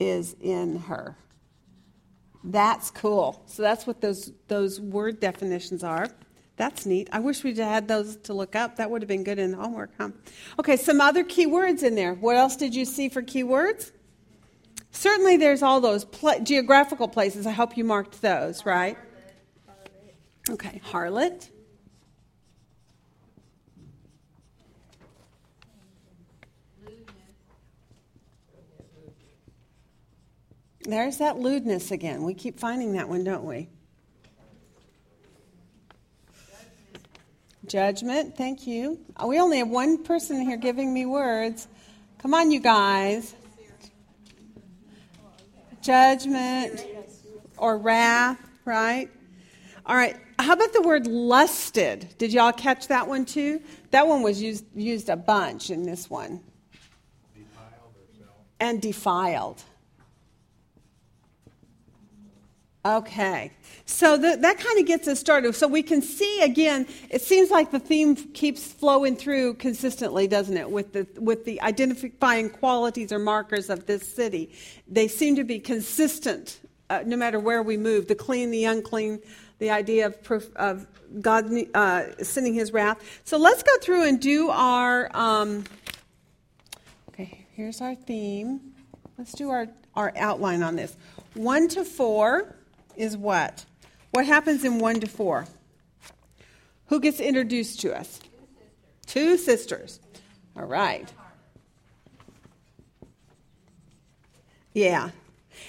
is in her. That's cool. So that's what those those word definitions are. That's neat. I wish we'd had those to look up. That would have been good in the homework, huh? Okay, some other key words in there. What else did you see for key words? Certainly, there's all those pl- geographical places. I hope you marked those, right? Okay, harlot. There's that lewdness again. We keep finding that one, don't we? Judgment, thank you. Uh, we only have one person here giving me words. Come on, you guys. Judgment or wrath, right? All right. How about the word lusted? Did y'all catch that one too? That one was used used a bunch in this one. Defiled and defiled. Okay. So the, that kind of gets us started. So we can see again, it seems like the theme keeps flowing through consistently, doesn't it? With the, with the identifying qualities or markers of this city. They seem to be consistent uh, no matter where we move the clean, the unclean, the idea of, of God uh, sending his wrath. So let's go through and do our. Um, okay, here's our theme. Let's do our, our outline on this. One to four is what? What happens in 1 to 4? Who gets introduced to us? Two sisters. Two sisters. All right. Yeah.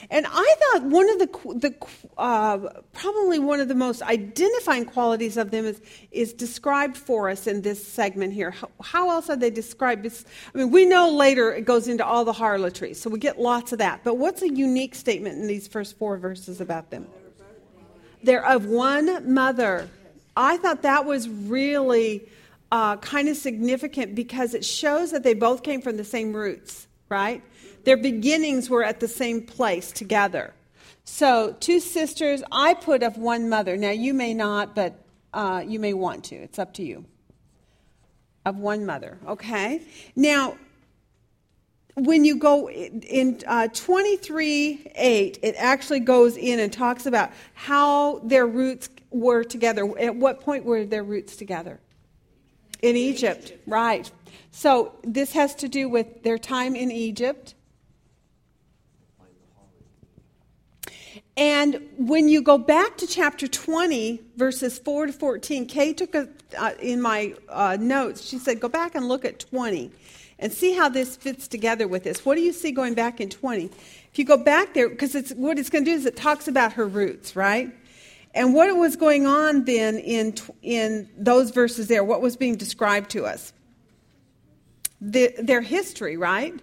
And I thought one of the, the uh, probably one of the most identifying qualities of them is, is described for us in this segment here. How, how else are they described? I mean, we know later it goes into all the harlotry, so we get lots of that. But what's a unique statement in these first four verses about them? They're of one mother. I thought that was really uh, kind of significant because it shows that they both came from the same roots, right? Their beginnings were at the same place together. So, two sisters, I put of one mother. Now, you may not, but uh, you may want to. It's up to you. Of one mother, okay? Now, when you go in uh, 23 8, it actually goes in and talks about how their roots were together. At what point were their roots together? In Egypt. right. So this has to do with their time in Egypt. And when you go back to chapter 20, verses 4 to 14, Kay took a, uh, in my uh, notes, she said, go back and look at 20 and see how this fits together with this. What do you see going back in 20? If you go back there, because it's, what it's going to do is it talks about her roots, right? And what was going on then in, in those verses there? What was being described to us? The, their history, right?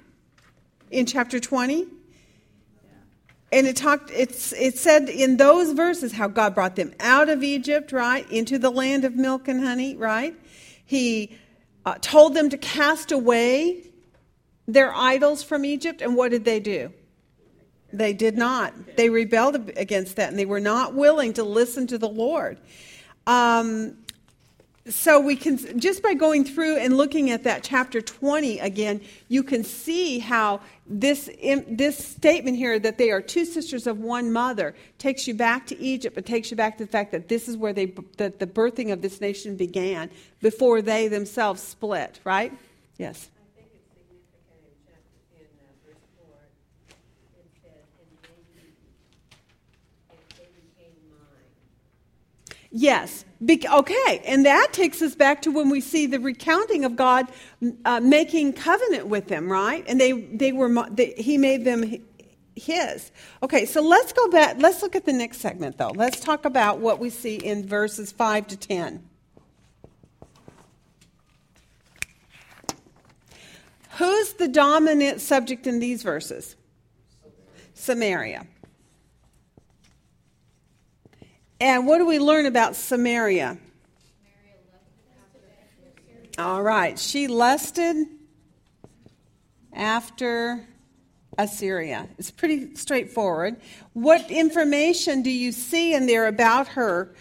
In chapter 20? And it talked, it's, it said in those verses how God brought them out of Egypt, right? Into the land of milk and honey, right? He uh, told them to cast away their idols from Egypt, and what did they do? They did not. They rebelled against that, and they were not willing to listen to the Lord. Um, so we can just by going through and looking at that chapter 20 again you can see how this this statement here that they are two sisters of one mother takes you back to egypt it takes you back to the fact that this is where they that the birthing of this nation began before they themselves split right yes Yes. Be- okay. And that takes us back to when we see the recounting of God uh, making covenant with them, right? And they, they were, they, he made them his. Okay, so let's go back. Let's look at the next segment, though. Let's talk about what we see in verses 5 to 10. Who's the dominant subject in these verses? Samaria. And what do we learn about Samaria? All right. She lusted after Assyria. It's pretty straightforward. What information do you see in there about her?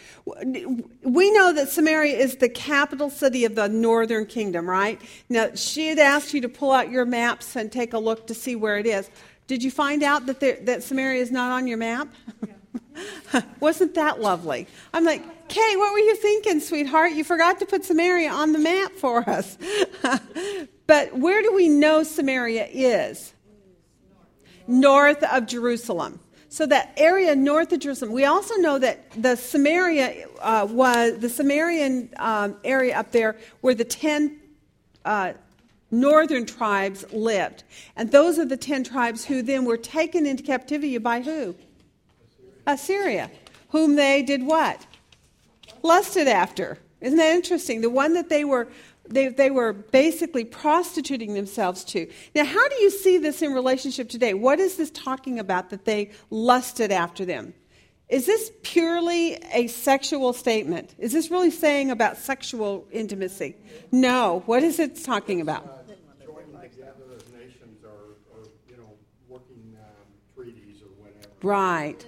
We know that Samaria is the capital city of the northern kingdom, right? Now, she had asked you to pull out your maps and take a look to see where it is. Did you find out that, there, that Samaria is not on your map? Wasn't that lovely? I'm like, Kay, what were you thinking, sweetheart? You forgot to put Samaria on the map for us. but where do we know Samaria is? North of Jerusalem. So that area north of Jerusalem. We also know that the Samaria uh, was the Samarian um, area up there where the ten uh, northern tribes lived, and those are the ten tribes who then were taken into captivity by who? Assyria, whom they did what? Lusted after. Isn't that interesting? The one that they were they, they were basically prostituting themselves to. Now, how do you see this in relationship today? What is this talking about that they lusted after them? Is this purely a sexual statement? Is this really saying about sexual intimacy? No. What is it talking about? Uh, joining together as nations or, or you know, working um, treaties or whatever. Right.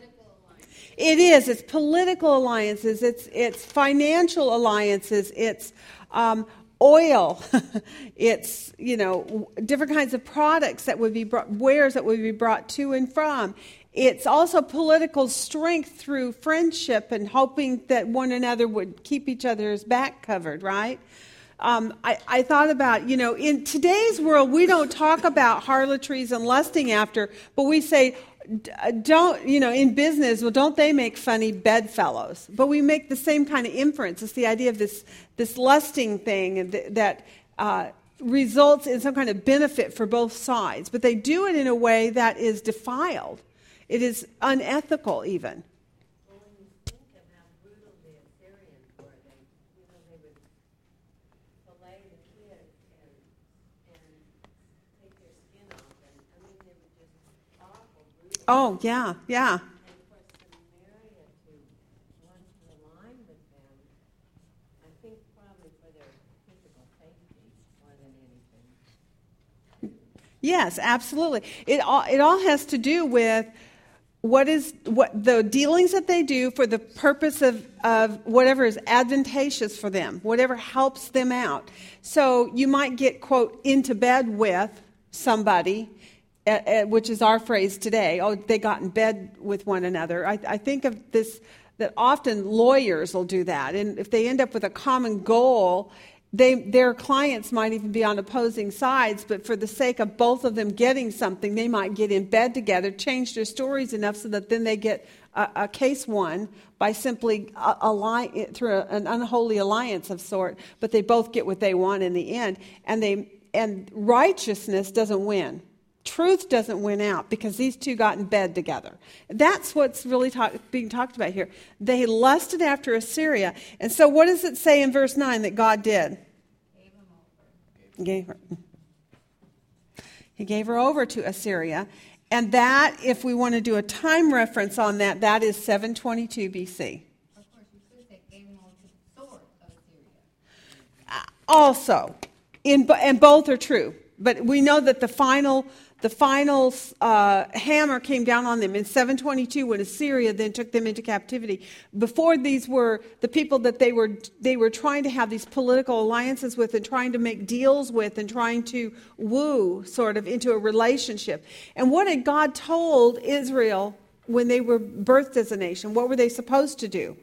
It is. It's political alliances. It's it's financial alliances. It's um, oil. it's you know different kinds of products that would be brought, wares that would be brought to and from. It's also political strength through friendship and hoping that one another would keep each other's back covered. Right. Um, I, I, thought about, you know, in today's world, we don't talk about harlotries and lusting after, but we say, don't you know in business well don't they make funny bedfellows? But we make the same kind of inference. It's the idea of this this lusting thing that uh, results in some kind of benefit for both sides. But they do it in a way that is defiled. It is unethical even Oh, yeah, yeah. Yes, absolutely. It all, it all has to do with what is what the dealings that they do for the purpose of, of whatever is advantageous for them, whatever helps them out. So you might get, quote, into bed with somebody which is our phrase today, oh, they got in bed with one another. I, I, think of this that often lawyers will do that. And if they end up with a common goal, they, their clients might even be on opposing sides, but for the sake of both of them getting something, they might get in bed together, change their stories enough so that then they get a, a case won by simply uh, ally, through an unholy alliance of sort, but they both get what they want in the end. And, they, and righteousness doesn't win Truth doesn't win out because these two got in bed together. That's what's really talk, being talked about here. They lusted after Assyria. And so, what does it say in verse 9 that God did? Gave her. He gave her over to Assyria. And that, if we want to do a time reference on that, that is 722 BC. Assyria. Uh, also, in, and both are true. But we know that the final the final uh, hammer came down on them in 722 when Assyria then took them into captivity. Before these were the people that they were they were trying to have these political alliances with and trying to make deals with and trying to woo sort of into a relationship. And what had God told Israel when they were birthed as a nation? What were they supposed to do?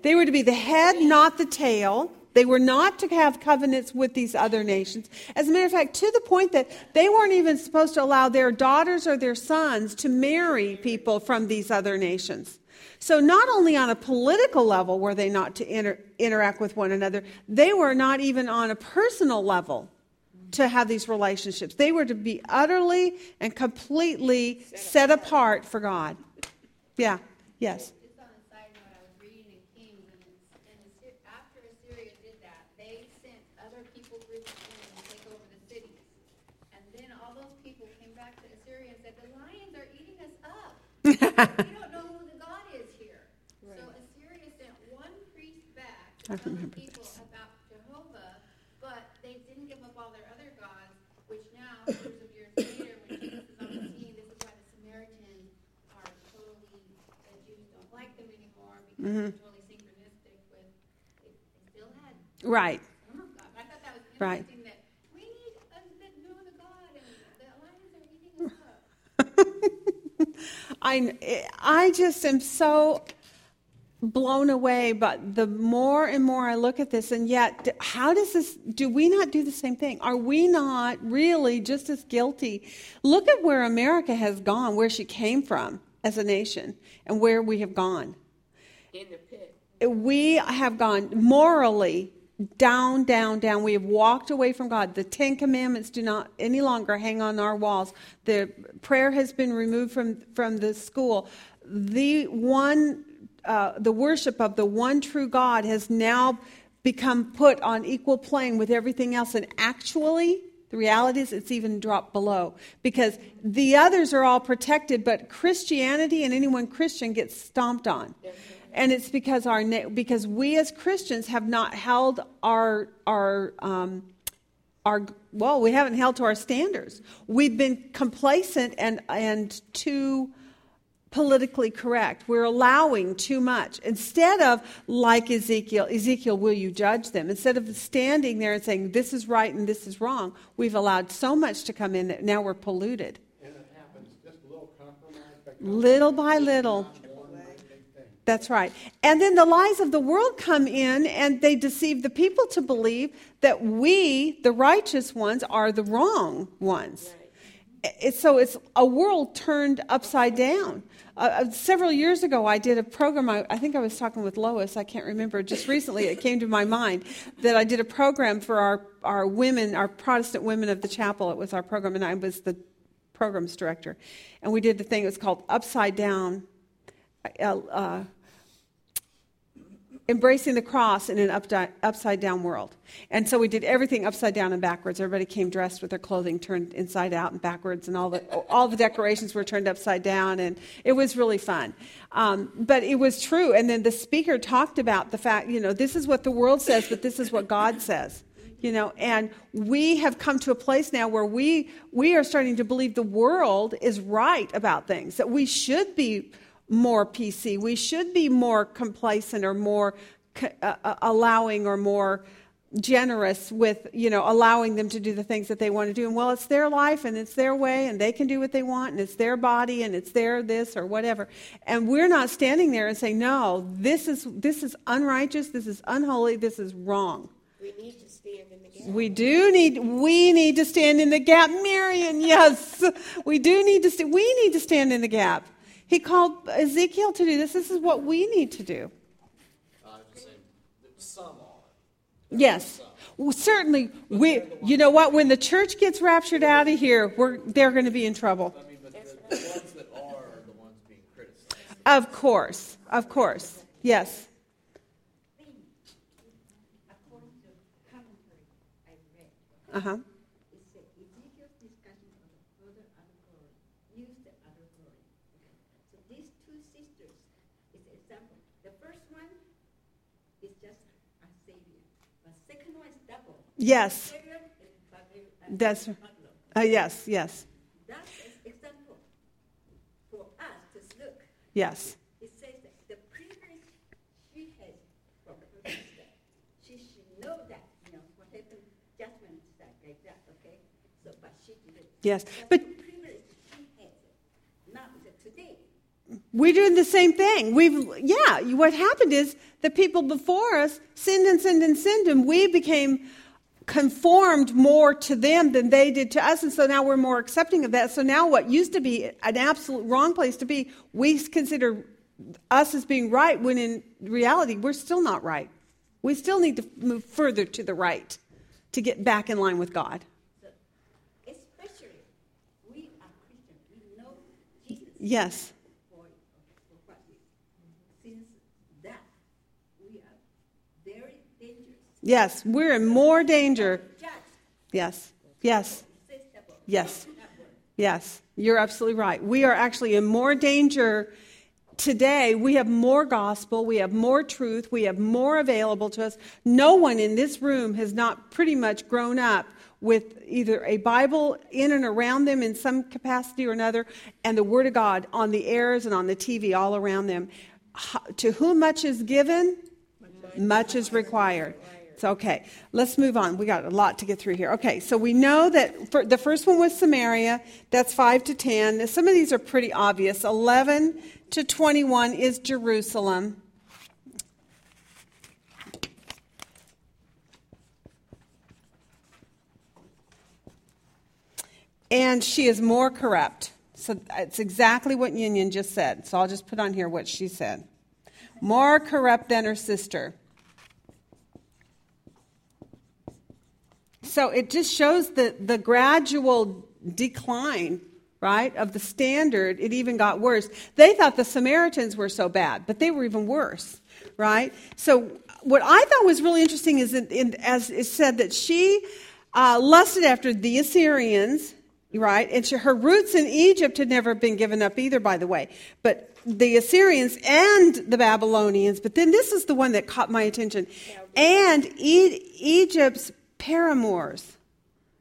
They were to be the head, not the tail. They were not to have covenants with these other nations. As a matter of fact, to the point that they weren't even supposed to allow their daughters or their sons to marry people from these other nations. So, not only on a political level were they not to inter- interact with one another, they were not even on a personal level to have these relationships. They were to be utterly and completely set apart for God. Yeah, yes. Don't know who the God is here. So Assyria sent one priest back I to tell the remember people this. about Jehovah, but they didn't give up all their other gods, which now, hundreds of years later, when Jesus is on the scene, this is why the Samaritans are totally, the Jews don't like them anymore because Mm-hmm. they're totally synchronistic with, they, they still had Right. God. But I thought that was Right. interesting that we need a, that know the God and the Lions are eating us up. I, I just am so blown away but the more and more i look at this and yet how does this do we not do the same thing? Are we not really just as guilty? Look at where america has gone where she came from as a nation and where we have gone. In the pit. we have gone morally down, down, down. We have walked away from God. The Ten Commandments do not any longer hang on our walls. The prayer has been removed from, from the school. The one, uh, the worship of the one true God has now become put on equal plane with everything else. And actually, the reality is it's even dropped below because the others are all protected, but Christianity and anyone Christian gets stomped on. And it's because our na- because we as Christians have not held our our um, our well, we haven't held to our standards. We've been complacent and and too politically correct. We're allowing too much. Instead of, like Ezekiel, Ezekiel, will you judge them? Instead of standing there and saying, this is right and this is wrong, we've allowed so much to come in that now we're polluted. And it happens, just a little compromise. Little by little. one great big thing. That's right. And then the lies of the world come in and they deceive the people to believe that we, the righteous ones, are the wrong ones. So it's a world turned upside down. Uh, uh, several years ago, I did a program. I, I think I was talking with Lois. I can't remember. Just recently, it came to my mind that I did a program for our, our women, our Protestant women of the chapel. It was our program, and I was the programs director. And we did the thing. It was called Upside Down. Uh, uh, embracing the cross in an updi- upside down world. And so we did everything upside down and backwards. Everybody came dressed with their clothing turned inside out and backwards, and all the, all the decorations were turned upside down, and it was really fun. Um, but it was true. And then the speaker talked about the fact, you know, this is what the world says, but this is what God says. You know, and we have come to a place now where we we are starting to believe the world is right about things. That we should be more PC. We should be more complacent or more c- uh, uh, allowing or more generous with, you know, allowing them to do the things that they want to do. And well, it's their life and it's their way and they can do what they want and it's their body and it's their this or whatever. And we're not standing there and saying, "No, this is this is unrighteous, this is unholy, this is wrong." We need to stand in the gap. We do need we need to stand in the gap, Marion. Yes, we do need to. St- we need to stand in the gap. He called Ezekiel to do this. This is what we need to do. I'm just saying, that some are. Yes, well, certainly. We. You know what? When the church gets raptured out of here, we're they're going to be in trouble. I mean, but the, the ones that are are the ones being criticized. Of course, of course. Yes. According to commentary I read, Uh huh. it said Ezekiel's discussion of the further other glory, use the other glory. Okay. So these two sisters is an example. The first one is just a savior, but second one is double. Yes. That's- Uh, yes. Yes. That is example for us to look. Yes. It says that the privilege she has from her sister, she should know that, you know, what happened, judgment that like that, okay? So, but she didn't. Yes. That's But We're doing the same thing. We've, yeah, what happened is the people before us sinned and sinned and sinned, and we became conformed more to them than they did to us. And so now we're more accepting of that. So now what used to be an absolute wrong place to be, we consider us as being right when in reality we're still not right. We still need to move further to the right to get back in line with God. especially, we are Christian, we know Jesus. Yes. For, for what we, since that, we are very dangerous. Yes, we're in more danger. Yes. Yes. Yes. Yes, you're absolutely right. We are actually in more danger today we have more gospel, we have more truth, we have more available to us. No one in this room has not pretty much grown up with either a Bible in and around them in some capacity or another, and the Word of God on the airs and on the TV all around them. To whom much is given, much is required. It's okay. Let's move on. We got a lot to get through here. Okay, so we know that for, the first one was Samaria. That's 5 to 10. Some of these are pretty obvious. 11 to 21 is Jerusalem. And she is more corrupt. So it's exactly what Union just said. So I'll just put on here what she said. More corrupt than her sister. So it just shows the, the gradual decline, right, of the standard. It even got worse. They thought the Samaritans were so bad, but they were even worse, right? So what I thought was really interesting is, in, as it said, that she uh, lusted after the Assyrians, right? And she, her roots in Egypt had never been given up either, by the way. But the Assyrians and the Babylonians, but then this is the one that caught my attention. And e- Egypt's paramours.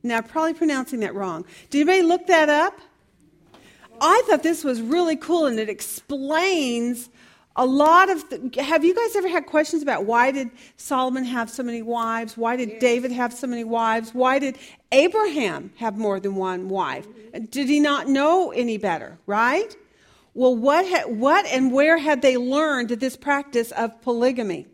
Now, I'm probably pronouncing that wrong. Did anybody look that up? I thought this was really cool and it explains a lot of the, have you guys ever had questions about why did solomon have so many wives why did david have so many wives why did abraham have more than one wife mm-hmm. did he not know any better right well what, ha, what and where had they learned this practice of polygamy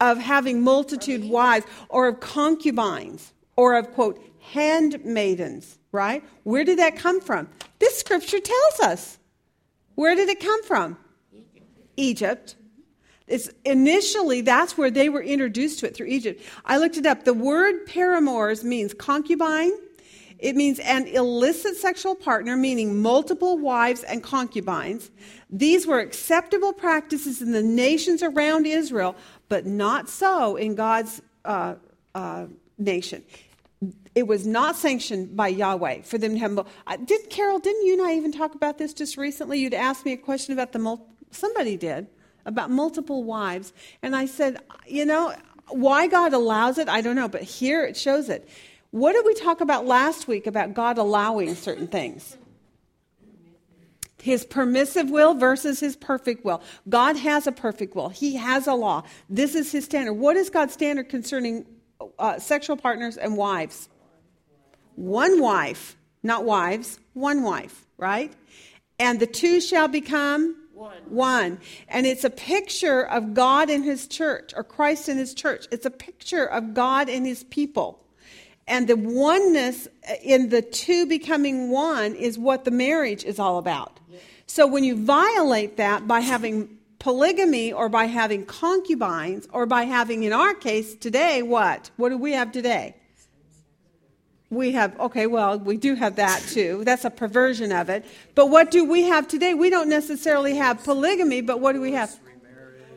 of having multitude wives or of concubines or of, quote, handmaidens, right? Where did that come from? This scripture tells us. Where did it come from? Egypt. It's initially that's where they were introduced to it through Egypt. I looked it up. The word paramours means concubine. It means an illicit sexual partner, meaning multiple wives and concubines. These were acceptable practices in the nations around Israel, but not so in God's uh, uh, nation. It was not sanctioned by Yahweh for them to have. Uh, did Carol? Didn't you and I even talk about this just recently? You'd asked me a question about the mul- somebody did about multiple wives, and I said, you know, why God allows it, I don't know, but here it shows it. What did we talk about last week about God allowing certain things? His permissive will versus his perfect will. God has a perfect will. He has a law. This is his standard. What is God's standard concerning uh, sexual partners and wives? One wife, not wives, one wife, right? And the two shall become one. one. And it's a picture of God and his church, or Christ and his church. It's a picture of God and his people. And the oneness uh, in the two becoming one is what the marriage is all about. So when you violate that by having polygamy or by having concubines or by having, in our case today, what? What do we have today? We have, okay, well, we do have that too. That's a perversion of it. But what do we have today? We don't necessarily have polygamy, but what do we have?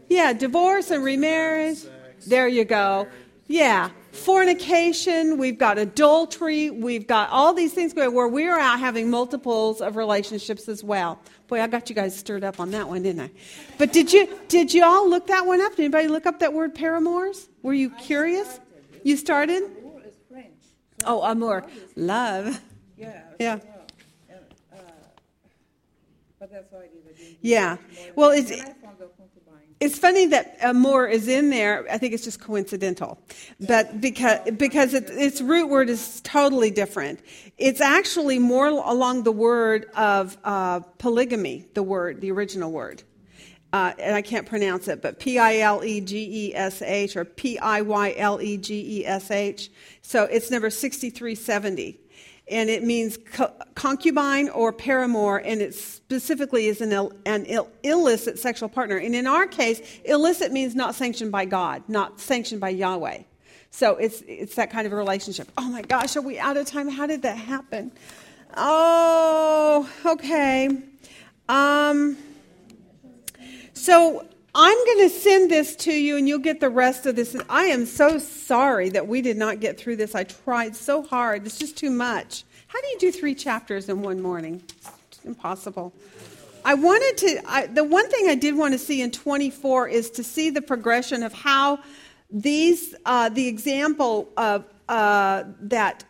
Yeah, divorce and remarriage. There you go. Yeah, fornication, we've got adultery, we've got all these things going where we are out having multiples of relationships as well. Boy, I got you guys stirred up on that one, didn't I? But did you did you all look that one up? Did anybody look up that word paramours? Were you curious? You started? Oh, amour, love. Yeah. Yeah. Uh, but that's why I did. Yeah. Well, it's it's funny that amour is in there. I think it's just coincidental, but because because it, its root word is totally different. It's actually more along the word of uh, polygamy. The word, the original word, uh, and I can't pronounce it, but P I L E G E S H or P I Y L E G E S H. So it's number sixty three seventy and it means co- concubine or paramour, and it specifically is an, Ill, an Ill, illicit sexual partner. And in our case, illicit means not sanctioned by God, not sanctioned by Yahweh. So it's, it's that kind of a relationship. Oh my gosh, are we out of time? How did that happen? Oh, okay. Um, so I'm going to send this to you and you'll get the rest of this. I am so sorry that we did not get through this. I tried so hard. It's just too much. How do you do three chapters in one morning? It's impossible. I wanted to, I, the one thing I did want to see in 24 is to see the progression of how these, uh, the example of uh, that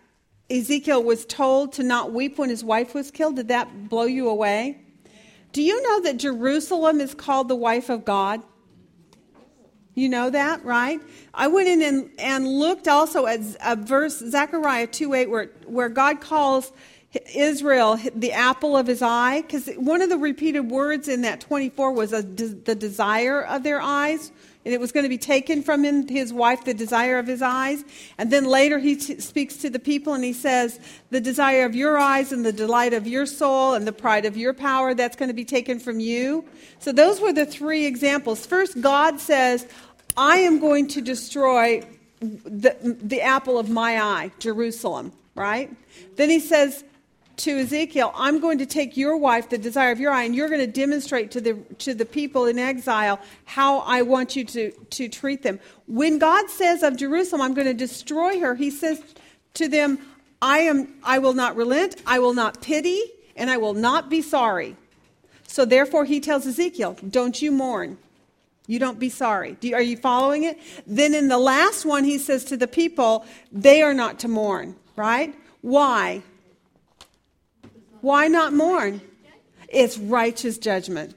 Ezekiel was told to not weep when his wife was killed. Did that blow you away? Do you know that Jerusalem is called the wife of God? You know that, right? I went in and, and looked also at a verse, Zechariah 2 8, where, where God calls Israel the apple of his eye, because one of the repeated words in that 24 was a, the desire of their eyes, and it was going to be taken from him, his wife, the desire of his eyes. And then later he t- speaks to the people and he says, The desire of your eyes and the delight of your soul and the pride of your power, that's going to be taken from you. So those were the three examples. First, God says, I am going to destroy the, the apple of my eye, Jerusalem, right? Then he says, to Ezekiel, I'm going to take your wife, the desire of your eye, and you're going to demonstrate to the, to the people in exile how I want you to, to treat them. When God says of Jerusalem, I'm going to destroy her, he says to them, I, am, I will not relent, I will not pity, and I will not be sorry. So therefore, he tells Ezekiel, Don't you mourn. You don't be sorry. You, are you following it? Then in the last one, he says to the people, They are not to mourn, right? Why? Why not mourn? It's righteous judgment.